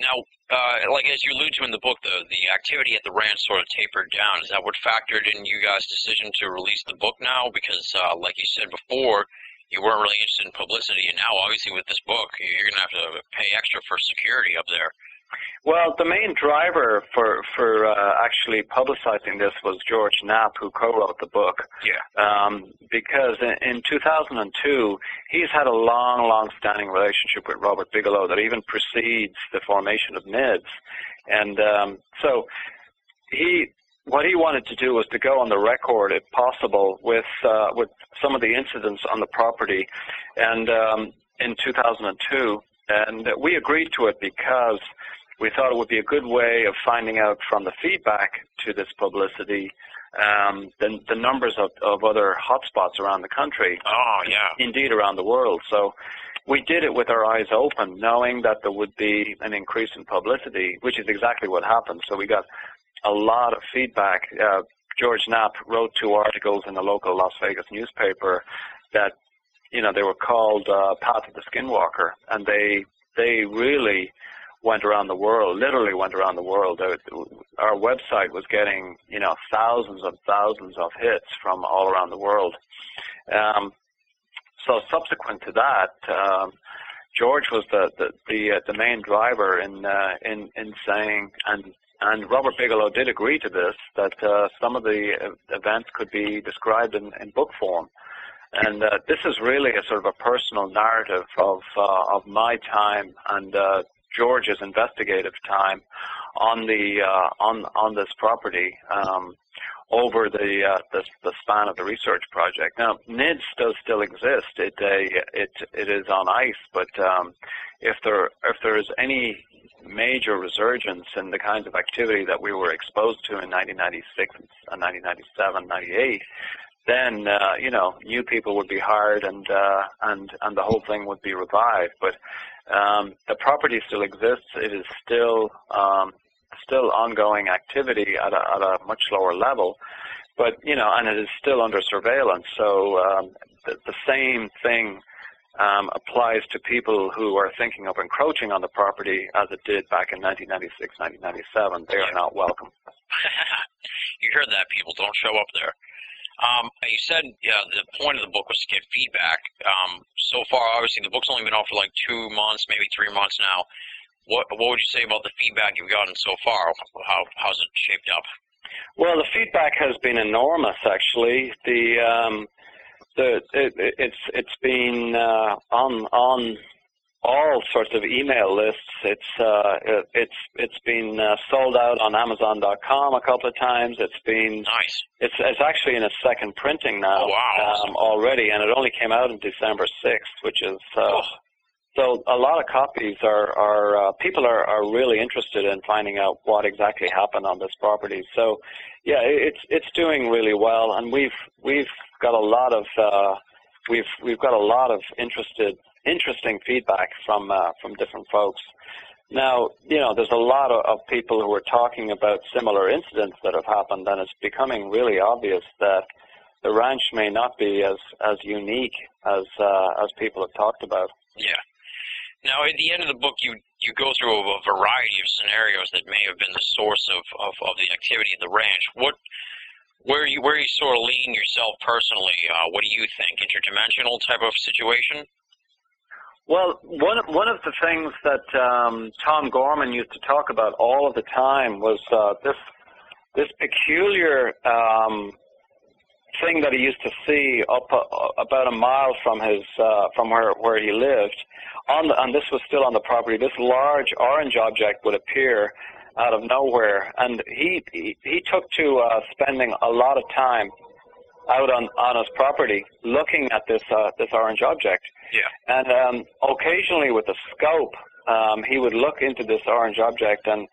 Now, uh, like as you allude to in the book, the the activity at the ranch sort of tapered down. Is that what factored in you guys' decision to release the book now? Because, uh, like you said before, you weren't really interested in publicity, and now obviously with this book, you're going to have to pay extra for security up there. Well, the main driver for for uh, actually publicizing this was George Knapp, who co-wrote the book. Yeah. Um, because in, in 2002, he's had a long, long-standing relationship with Robert Bigelow that even precedes the formation of NIDS, and um, so he. What he wanted to do was to go on the record, if possible, with uh, with some of the incidents on the property, and um, in 2002, and we agreed to it because we thought it would be a good way of finding out from the feedback to this publicity um, the, the numbers of, of other hotspots around the country. Oh, yeah. Indeed, around the world. So we did it with our eyes open, knowing that there would be an increase in publicity, which is exactly what happened. So we got a lot of feedback. Uh, George Knapp wrote two articles in the local Las Vegas newspaper that, you know, they were called uh, Path of the Skinwalker, and they they really went around the world, literally went around the world. Our website was getting, you know, thousands and thousands of hits from all around the world. Um, so subsequent to that, um, George was the the the, uh, the main driver in uh, in in saying, and and Robert Bigelow did agree to this that uh, some of the events could be described in, in book form. And uh, this is really a sort of a personal narrative of uh, of my time and uh, George's investigative time on the uh, on on this property um, over the, uh, the, the span of the research project. Now, NIDS does still exist. It uh, it it is on ice, but um, if there if there is any major resurgence in the kinds of activity that we were exposed to in 1996 and 1997, 98, then uh, you know new people would be hired and uh, and and the whole thing would be revived. But um, the property still exists. It is still um, still ongoing activity at a, at a much lower level, but you know, and it is still under surveillance. So um, the, the same thing um, applies to people who are thinking of encroaching on the property as it did back in 1996, 1997. They are not welcome. you heard that, people. Don't show up there. Um, you said yeah, the point of the book was to get feedback. Um, so far, obviously, the book's only been out for like two months, maybe three months now. What what would you say about the feedback you've gotten so far? How how's it shaped up? Well, the feedback has been enormous. Actually, the um, the it, it's it's been uh, on on all sorts of email lists. It's uh, it's it's been uh, sold out on Amazon.com a couple of times. It's been nice. It's it's actually in a second printing now oh, wow. um, already, and it only came out on December sixth, which is. Uh, oh. So a lot of copies are are uh, people are are really interested in finding out what exactly happened on this property. So, yeah, it's it's doing really well, and we've we've got a lot of uh, we've we've got a lot of interested interesting feedback from uh, from different folks. Now, you know, there's a lot of, of people who are talking about similar incidents that have happened, and it's becoming really obvious that the ranch may not be as as unique as uh, as people have talked about. Yeah. Now, at the end of the book, you you go through a variety of scenarios that may have been the source of, of, of the activity at the ranch. What where you where you sort of lean yourself personally? Uh, what do you think? Interdimensional type of situation? Well, one one of the things that um, Tom Gorman used to talk about all of the time was uh, this this peculiar um, thing that he used to see up uh, about a mile from his uh, from where where he lived. On the, and this was still on the property. This large orange object would appear out of nowhere, and he he, he took to uh, spending a lot of time out on on his property looking at this uh, this orange object. Yeah. And um, occasionally with a scope, um, he would look into this orange object, and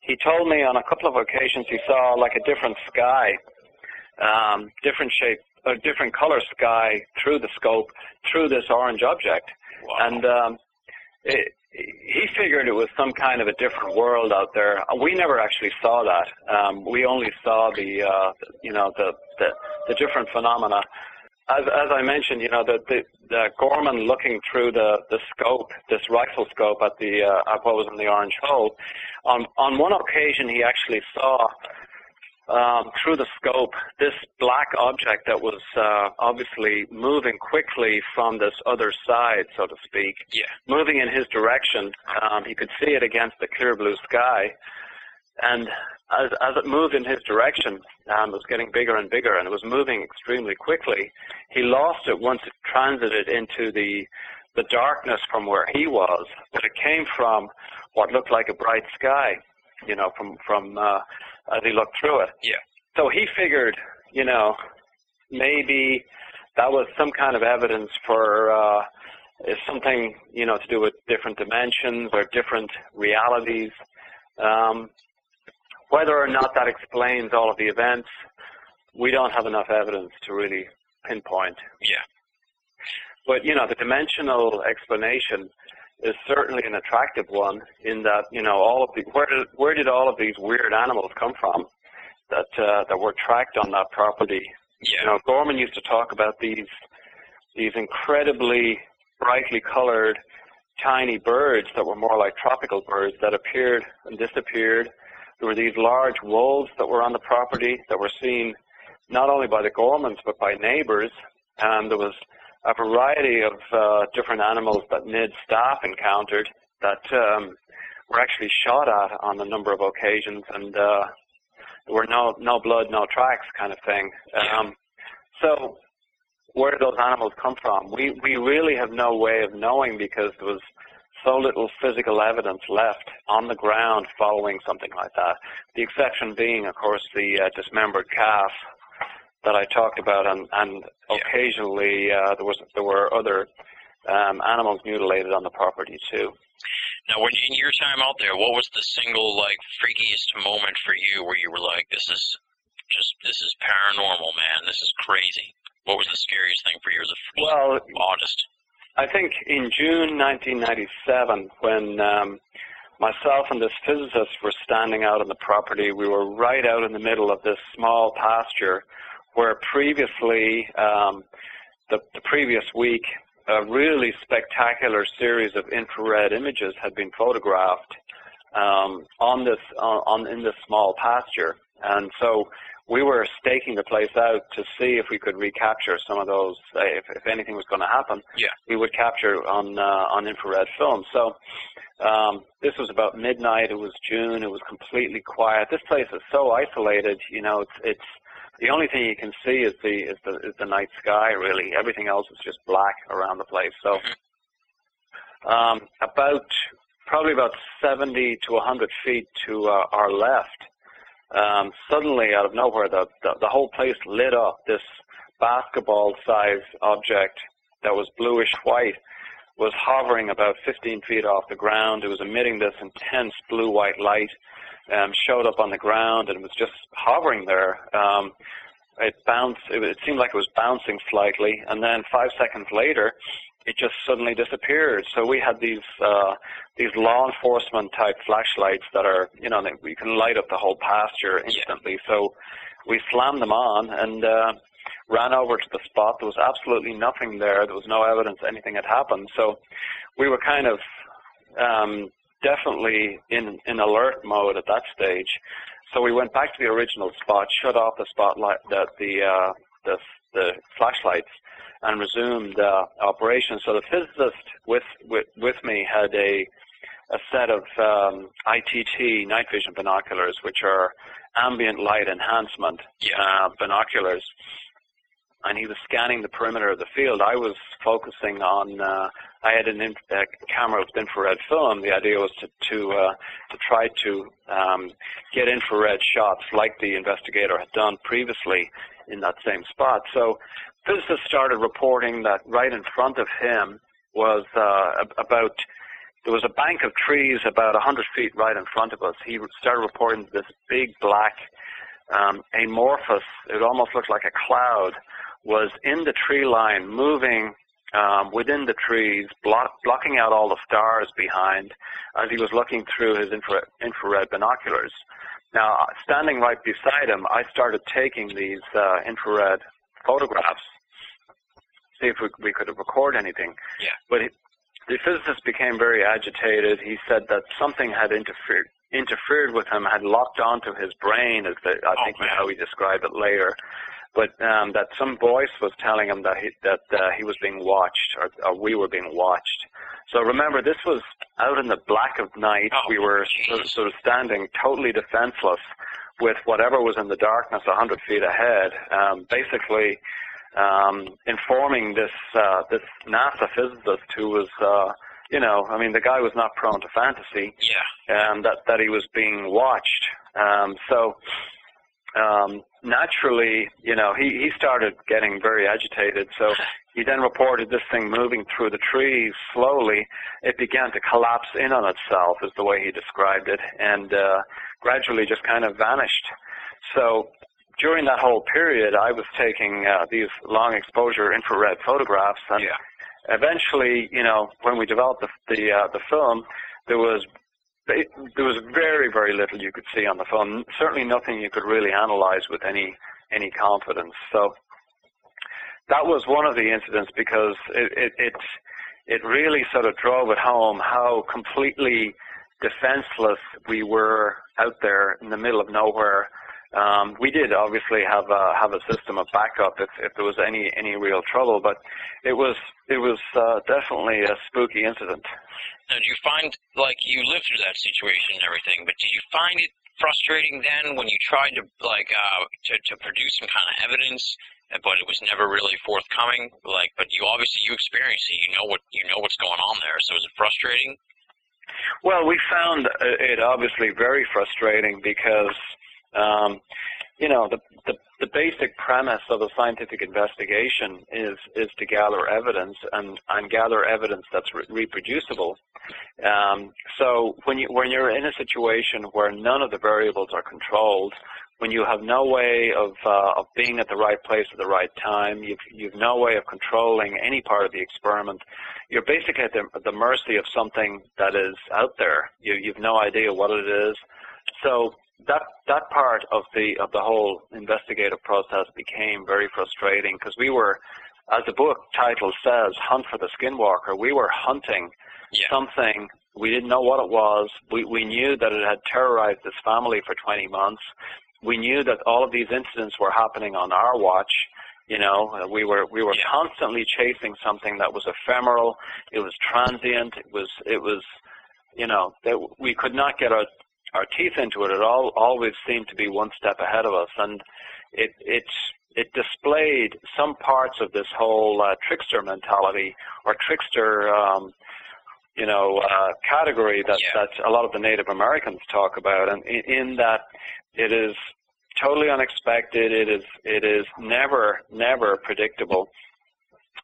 he told me on a couple of occasions he saw like a different sky, um, different shape, a different color sky through the scope through this orange object. Wow. And um, it, he figured it was some kind of a different world out there. We never actually saw that. Um, we only saw the, uh, you know, the, the, the different phenomena. As, as I mentioned, you know, the, the, the Gorman looking through the, the scope, this rifle scope at the uh, at what was in the orange hole. On on one occasion, he actually saw um, through the scope this black object that was uh, obviously moving quickly from this other side, so to speak. Yeah. Moving in his direction, um, he could see it against the clear blue sky, and as, as it moved in his direction, um, it was getting bigger and bigger, and it was moving extremely quickly. He lost it once it transited into the the darkness from where he was, but it came from what looked like a bright sky, you know, from from uh, as he looked through it. Yeah. So he figured, you know, maybe that was some kind of evidence for uh, something, you know, to do with different dimensions or different realities. Um, whether or not that explains all of the events, we don't have enough evidence to really pinpoint. Yeah. But, you know, the dimensional explanation is certainly an attractive one in that, you know, all of the, where did, where did all of these weird animals come from that, uh, that were tracked on that property? Yeah. You know, Gorman used to talk about these, these incredibly brightly colored tiny birds that were more like tropical birds that appeared and disappeared. There were these large wolves that were on the property that were seen not only by the Gormans but by neighbors. And there was a variety of uh, different animals that NIDS staff encountered that um, were actually shot at on a number of occasions, and uh, there were no no blood, no tracks kind of thing. Um, so where did those animals come from? We we really have no way of knowing because there was so little physical evidence left on the ground following something like that. The exception being, of course, the uh, dismembered calf that I talked about, and, and occasionally uh, there was there were other um, animals mutilated on the property too. Now, when in your time out there, what was the single like freakiest moment for you where you were like, "This is just this is paranormal, man. This is crazy." What was the scariest thing for you? The well, oddest. I think in June 1997, when um, myself and this physicist were standing out on the property, we were right out in the middle of this small pasture where previously, um, the, the previous week, a really spectacular series of infrared images had been photographed um, on this on, on in this small pasture, and so we were staking the place out to see if we could recapture some of those. Uh, if, if anything was going to happen, Yeah. we would capture on uh, on infrared film. So um, this was about midnight. It was June. It was completely quiet. This place is so isolated. You know, it's it's the only thing you can see is the is the is the night sky. Really, everything else is just black around the place. So um, about probably about 70 to 100 feet to uh, our left, um, suddenly out of nowhere, the, the the whole place lit up. This basketball-sized object that was bluish white was hovering about 15 feet off the ground. It was emitting this intense blue-white light. Um, showed up on the ground and was just hovering there. Um, it bounced. It, it seemed like it was bouncing slightly, and then five seconds later, it just suddenly disappeared. So we had these uh, these law enforcement type flashlights that are, you know, we can light up the whole pasture instantly. So we slammed them on and uh, ran over to the spot. There was absolutely nothing there. There was no evidence anything had happened. So we were kind of um, definitely in in alert mode at that stage. So we went back to the original spot, shut off the spotlight, the the uh, the, the flashlights, and resumed uh, operation. So the physicist with, with with me had a a set of um, ITT night vision binoculars, which are ambient light enhancement uh, binoculars, and he was scanning the perimeter of the field. I was focusing on. Uh, I had an camera with infrared film. The idea was to to uh, to try to um, get infrared shots like the investigator had done previously in that same spot. So physicists started reporting that right in front of him was uh, about there was a bank of trees about 100 feet right in front of us. He started reporting this big black um, amorphous, it almost looked like a cloud, was in the tree line, moving um, within the trees, block, blocking out all the stars behind as he was looking through his infra, infrared binoculars. Now, standing right beside him, I started taking these uh, infrared photographs, see if we, we could record anything. Yeah. But he, the physicist became very agitated. He said that something had interfered interfered with him, had locked onto his brain, as the, I Oh, think man. how he described it later. But um, that some voice was telling him that he, that uh, he was being watched, or, or we were being watched. So remember, this was out in the black of night. Oh, we were sort of, sort of standing totally defenseless with whatever was in the darkness a 100 feet ahead, um, basically um, informing this uh, this NASA physicist who was, uh, you know, I mean, the guy was not prone to fantasy, Yeah. um, that that he was being watched. Um, so um, naturally, you know, he he started getting very agitated. So he then reported this thing moving through the trees slowly. It began to collapse in on itself, is the way he described it, and uh, gradually just kind of vanished. So during that whole period, I was taking uh, these long exposure infrared photographs, and Yeah. eventually, you know, when we developed the the, uh, the film, there was there was very very little you could see on the film. Certainly nothing you could really analyze with any any confidence. So that was one of the incidents because it it it, it really sort of drove it home how completely defenseless we were out there in the middle of nowhere. Um, we did obviously have a have a system of backup if, if there was any any real trouble, but it was it was uh, definitely a spooky incident. Now, do you find, like, you lived through that situation and everything, but did you find it frustrating then when you tried to, like, uh, to, to produce some kind of evidence, but it was never really forthcoming? Like, but you obviously, you experienced it, you know what, you know what's going on there, so is it frustrating? Well, we found uh, it obviously very frustrating because, um, you know, the, the the basic premise of a scientific investigation is is to gather evidence and and gather evidence that's re- reproducible. Um, so when you when you're in a situation where none of the variables are controlled, when you have no way of uh, of being at the right place at the right time, you've you've no way of controlling any part of the experiment. You're basically at the, at the mercy of something that is out there. You you've no idea what it is. So that that part of the of the whole investigative process became very frustrating because we were as the book title says, Hunt for the Skinwalker, we were hunting Yeah. something. We didn't know what it was. We, we knew that it had terrorized this family for 20 months. We knew that all of these incidents were happening on our watch. You know, we were we were Yeah. constantly chasing something that was ephemeral. It was transient. It was it was, you know, that we could not get our our teeth into it. It all always seemed to be one step ahead of us, and it it it displayed some parts of this whole uh, trickster mentality or trickster, um, you know, uh, category that Yeah. that a lot of the Native Americans talk about, and in, in that it is totally unexpected. It is it is never never predictable,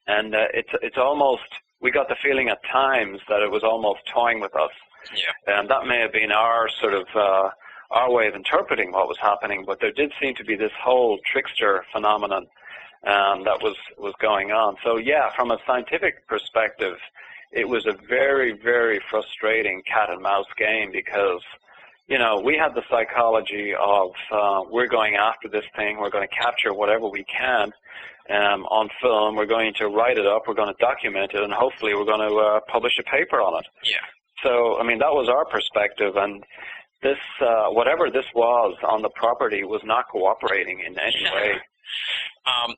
and uh, it's it's almost we got the feeling at times that it was almost toying with us Yeah. and that may have been our sort of uh, our way of interpreting what was happening. But there did seem to be this whole trickster phenomenon um, that was was going on. So yeah, from a scientific perspective, it was a very very frustrating cat and mouse game because. You know, we had the psychology of uh, we're going after this thing, we're going to capture whatever we can um, on film, we're going to write it up, we're going to document it, and hopefully we're going to uh, publish a paper on it. Yeah. So, I mean, that was our perspective, and this, uh, whatever this was on the property, was not cooperating in any way. Um,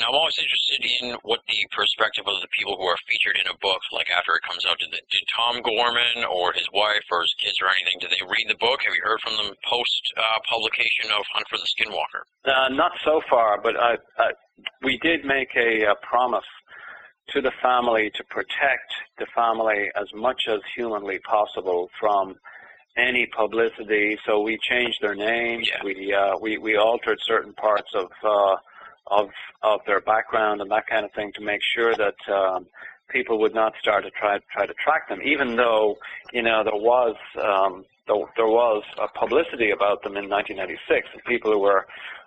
now, I'm always interested in what the perspective of the people who are featured in a book, like after it comes out, did, the, did Tom Gorman or his wife or his kids or anything, did they read the book? Have you heard from them post uh, publication of Hunt for the Skinwalker? Uh, not so far, but I, I, we did make a, a promise to the family to protect the family as much as humanly possible from any publicity. So we changed their names. Yeah. We uh, we we altered certain parts of uh, of of their background and that kind of thing to make sure that um, people would not start to try try to track them. Even though you know there was um, there, there was a publicity about them in 1996, and people who were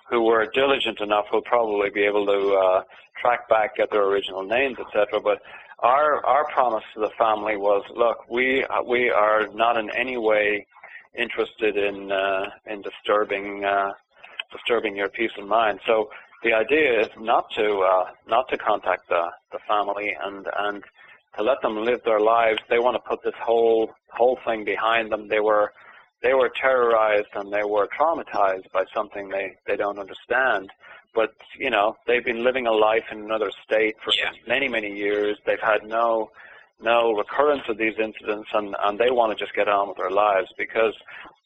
who were diligent enough will probably be able to uh, track back at their original names, etc. But our our promise to the family was, look, we uh, we are not in any way interested in uh, in disturbing uh, disturbing your peace of mind. So the idea is not to uh, not to contact the the family and and to let them live their lives. They want to put this whole whole thing behind them. They were they were terrorized and they were traumatized by something they they don't understand. But you know they've been living a life in another state for Yeah. many many years. They've had no no recurrence of these incidents and, and they want to just get on with their lives because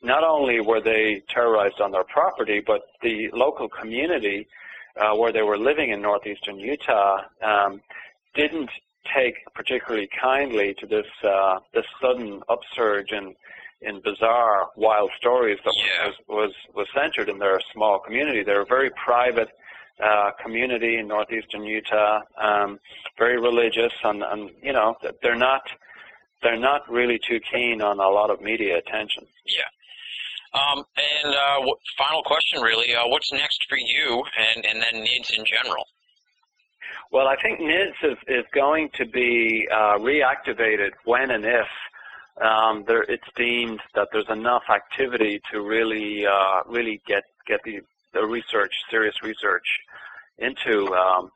not only were they terrorized on their property, but the local community uh, where they were living in northeastern Utah um, didn't take particularly kindly to this uh, this sudden upsurge in in bizarre wild stories that Yeah. was, was was centered in their small community. They're a very private uh, community in northeastern Utah, um, very religious, and, and you know they're not they're not really too keen on a lot of media attention. Yeah. Um, and uh, what, final question, really, uh, what's next for you and, and then NIDS in general? Well, I think NIDS is, is going to be uh, reactivated when and if um, there, it's deemed that there's enough activity to really, uh, really get get the, the research, serious research into. Um,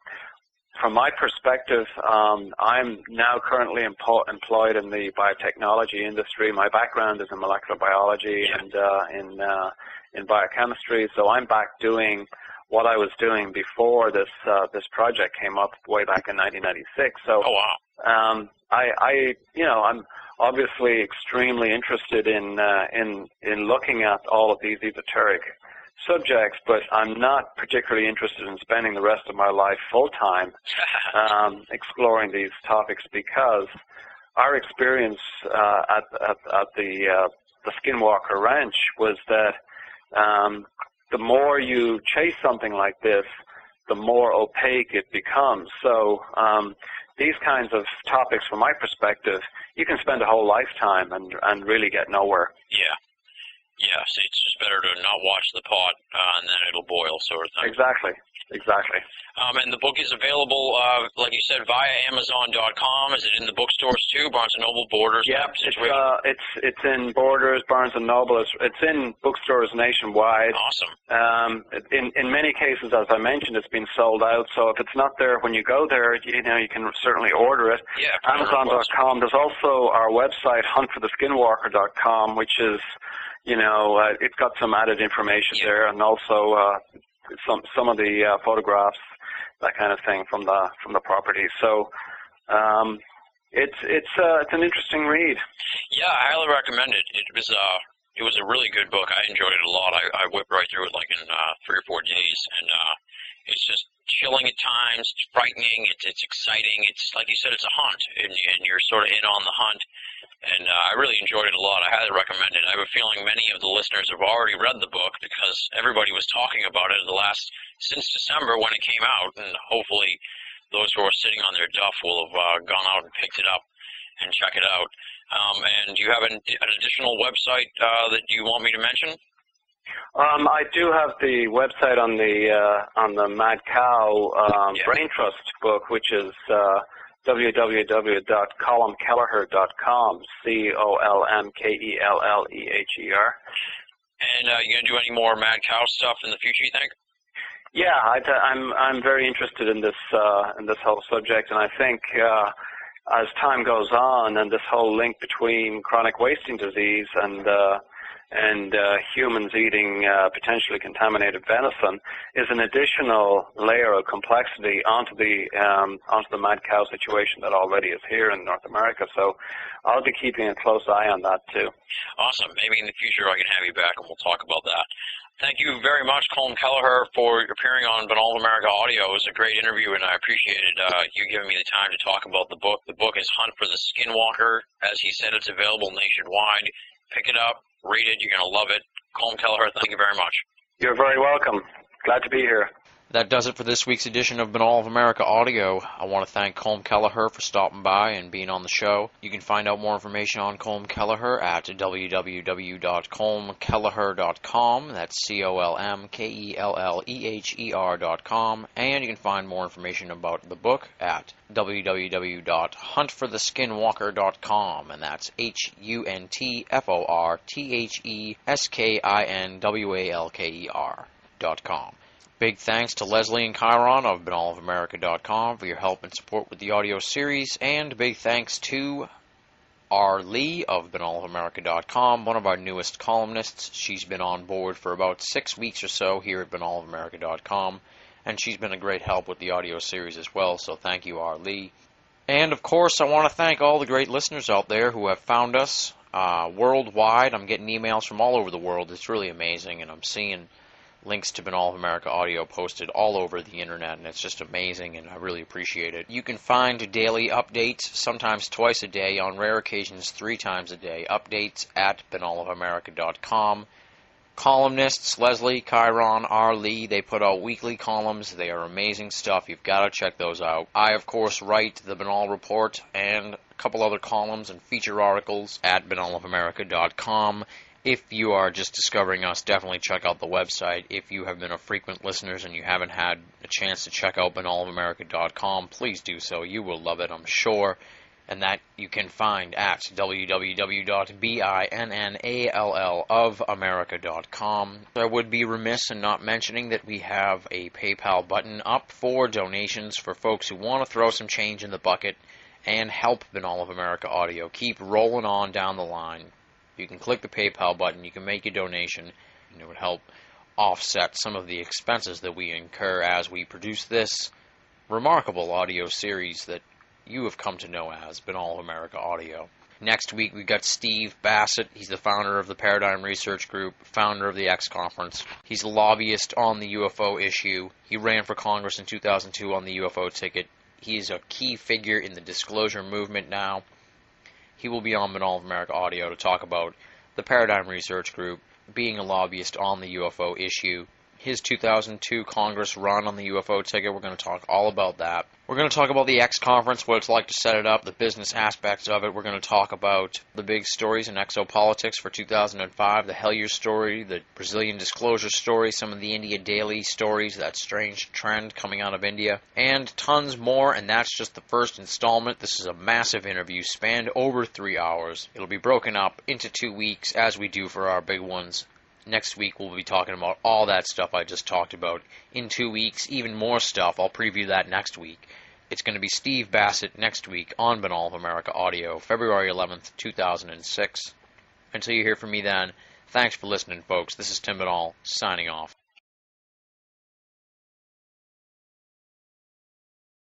from my perspective, um, I'm now currently empo- employed in the biotechnology industry. My background is in molecular biology and uh, in uh, in biochemistry, so I'm back doing what I was doing before this uh, this project came up way back in 1996. So Oh, wow. um, I, I, you know, I'm obviously extremely interested in uh, in in looking at all of these esoteric subjects, but I'm not particularly interested in spending the rest of my life full time um, exploring these topics because our experience uh, at, at, at the uh, the Skinwalker Ranch was that um, the more you chase something like this, the more opaque it becomes. So um, these kinds of topics, from my perspective, you can spend a whole lifetime and and really get nowhere. yeah. Yeah, so it's just better to not watch the pot uh, and then it'll boil, sort of thing. Exactly. Exactly. Um, and the book is available, uh, like you said, via Amazon.com. Is it in the bookstores too? Barnes and Noble, Borders. Type it's uh, it's it's in Borders, Barnes and Noble. It's, it's in bookstores nationwide. awesome. Um, in in many cases, as I mentioned, it's been sold out. So if it's not there when you go there, you know you can certainly order it. Yeah. Amazon.com. There's also our website, huntfortheskinwalker.com, which is, you know, uh, it's got some added information Yeah. there, and also uh, some some of the uh, photographs, that kind of thing from the from the property. So. Um, it's it's uh, it's an interesting read. Yeah, I highly recommend it. It was uh, it was a really good book. I enjoyed it a lot. I, I whipped right through it like in uh, three or four days, and uh, it's just chilling at times. It's frightening. It's it's exciting. It's like you said, it's a hunt, and, and you're sort of in on the hunt. And uh, I really enjoyed it a lot. I highly recommend it. I have a feeling many of the listeners have already read the book because everybody was talking about it the last since December when it came out, and hopefully those who are sitting on their duff will have uh, gone out and picked it up and check it out. Um, and do you have an, an additional website uh, that you want me to mention? Um, I do have the website on the uh, on the Mad Cow um, Yeah. Brain Trust book, which is uh, www.colmkelleher.com. C O L M K E L L E H E R. And uh, you going to do any more Mad Cow stuff in the future, you think? Yeah, I, am I'm very interested in this uh, in this whole subject, and I think uh, as time goes on, and this whole link between chronic wasting disease and uh, and uh, humans eating uh, potentially contaminated venison is an additional layer of complexity onto the um, onto the mad cow situation that already is here in North America. So I'll be keeping a close eye on that too. Awesome. Maybe in the future I can have you back and we'll talk about that. Thank you very much, Colm Kelleher, for appearing on Binnall America Audio. It was a great interview, and I appreciated uh, you giving me the time to talk about the book. The book is Hunt for the Skinwalker. As he said, it's available nationwide. Pick it up, read it. You're going to love it. Colm Kelleher, thank you very much. You're very welcome. Glad to be here. That does it for this week's edition of Binnall of America Audio. I want to thank Colm Kelleher for stopping by and being on the show. You can find out more information on Colm Kelleher at www.colmkelleher.com. That's C O L M K E L L E H E R.com. And you can find more information about the book at www.huntfortheskinwalker.com. And that's H U N Big thanks to Leslie and Chiron of BinnallofAmerica.com for your help and support with the audio series, and big thanks to R. Lee of BinnallofAmerica.com, one of our newest columnists. She's been on board for about six weeks or so here at BinnallofAmerica.com, and she's been a great help with the audio series as well, so thank you, R. Lee. And of course, I want to thank all the great listeners out there who have found us uh, worldwide. I'm getting emails from all over the world. It's really amazing, and I'm seeing links to Binnall of America audio posted all over the internet, and it's just amazing, and I really appreciate it. You can find daily updates, sometimes twice a day, on rare occasions three times a day. Updates at binnallofamerica.com. Columnists Leslie, Chiron, R. Lee, they put out weekly columns. They are amazing stuff. You've got to check those out. I, of course, write the Binnall Report and a couple other columns and feature articles at binnallofamerica.com. If you are just discovering us, definitely check out the website. If you have been a frequent listener and you haven't had a chance to check out binnallofamerica.com, please do so. You will love it, I'm sure. And that you can find at www.binnallofamerica.com. I would be remiss in not mentioning that we have a PayPal button up for donations for folks who want to throw some change in the bucket and help Binnall of America Audio keep rolling on down the line. You can click the PayPal button, you can make a donation, and it would help offset some of the expenses that we incur as we produce this remarkable audio series that you have come to know as Binnall of America Audio. Next week we've got Steve Bassett. He's the founder of the Paradigm Research Group, founder of the X Conference. He's a lobbyist on the UFO issue. He ran for Congress in 2002 on the UFO ticket. He is a key figure in the disclosure movement now. He will be on Binnall of America Audio to talk about the Paradigm Research Group, being a lobbyist on the UFO issue, his 2002 Congress run on the UFO ticket. We're going to talk all about that. We're going to talk about the X conference, what it's like to set it up, the business aspects of it. We're going to talk about the big stories in exopolitics for 2005, the Hellyer story, the Brazilian disclosure story, some of the India Daily stories, that strange trend coming out of India, and tons more. And that's just the first installment. This is a massive interview spanned over three hours. It'll be broken up into two weeks as we do for our big ones next week we'll be talking about all that stuff I just talked about. In two weeks, even more stuff. I'll preview that next week. It's going to be Steve Bassett next week on Binnall of America Audio, February 11th, 2006. Until you hear from me then, thanks for listening, folks. This is Tim Binnall, signing off.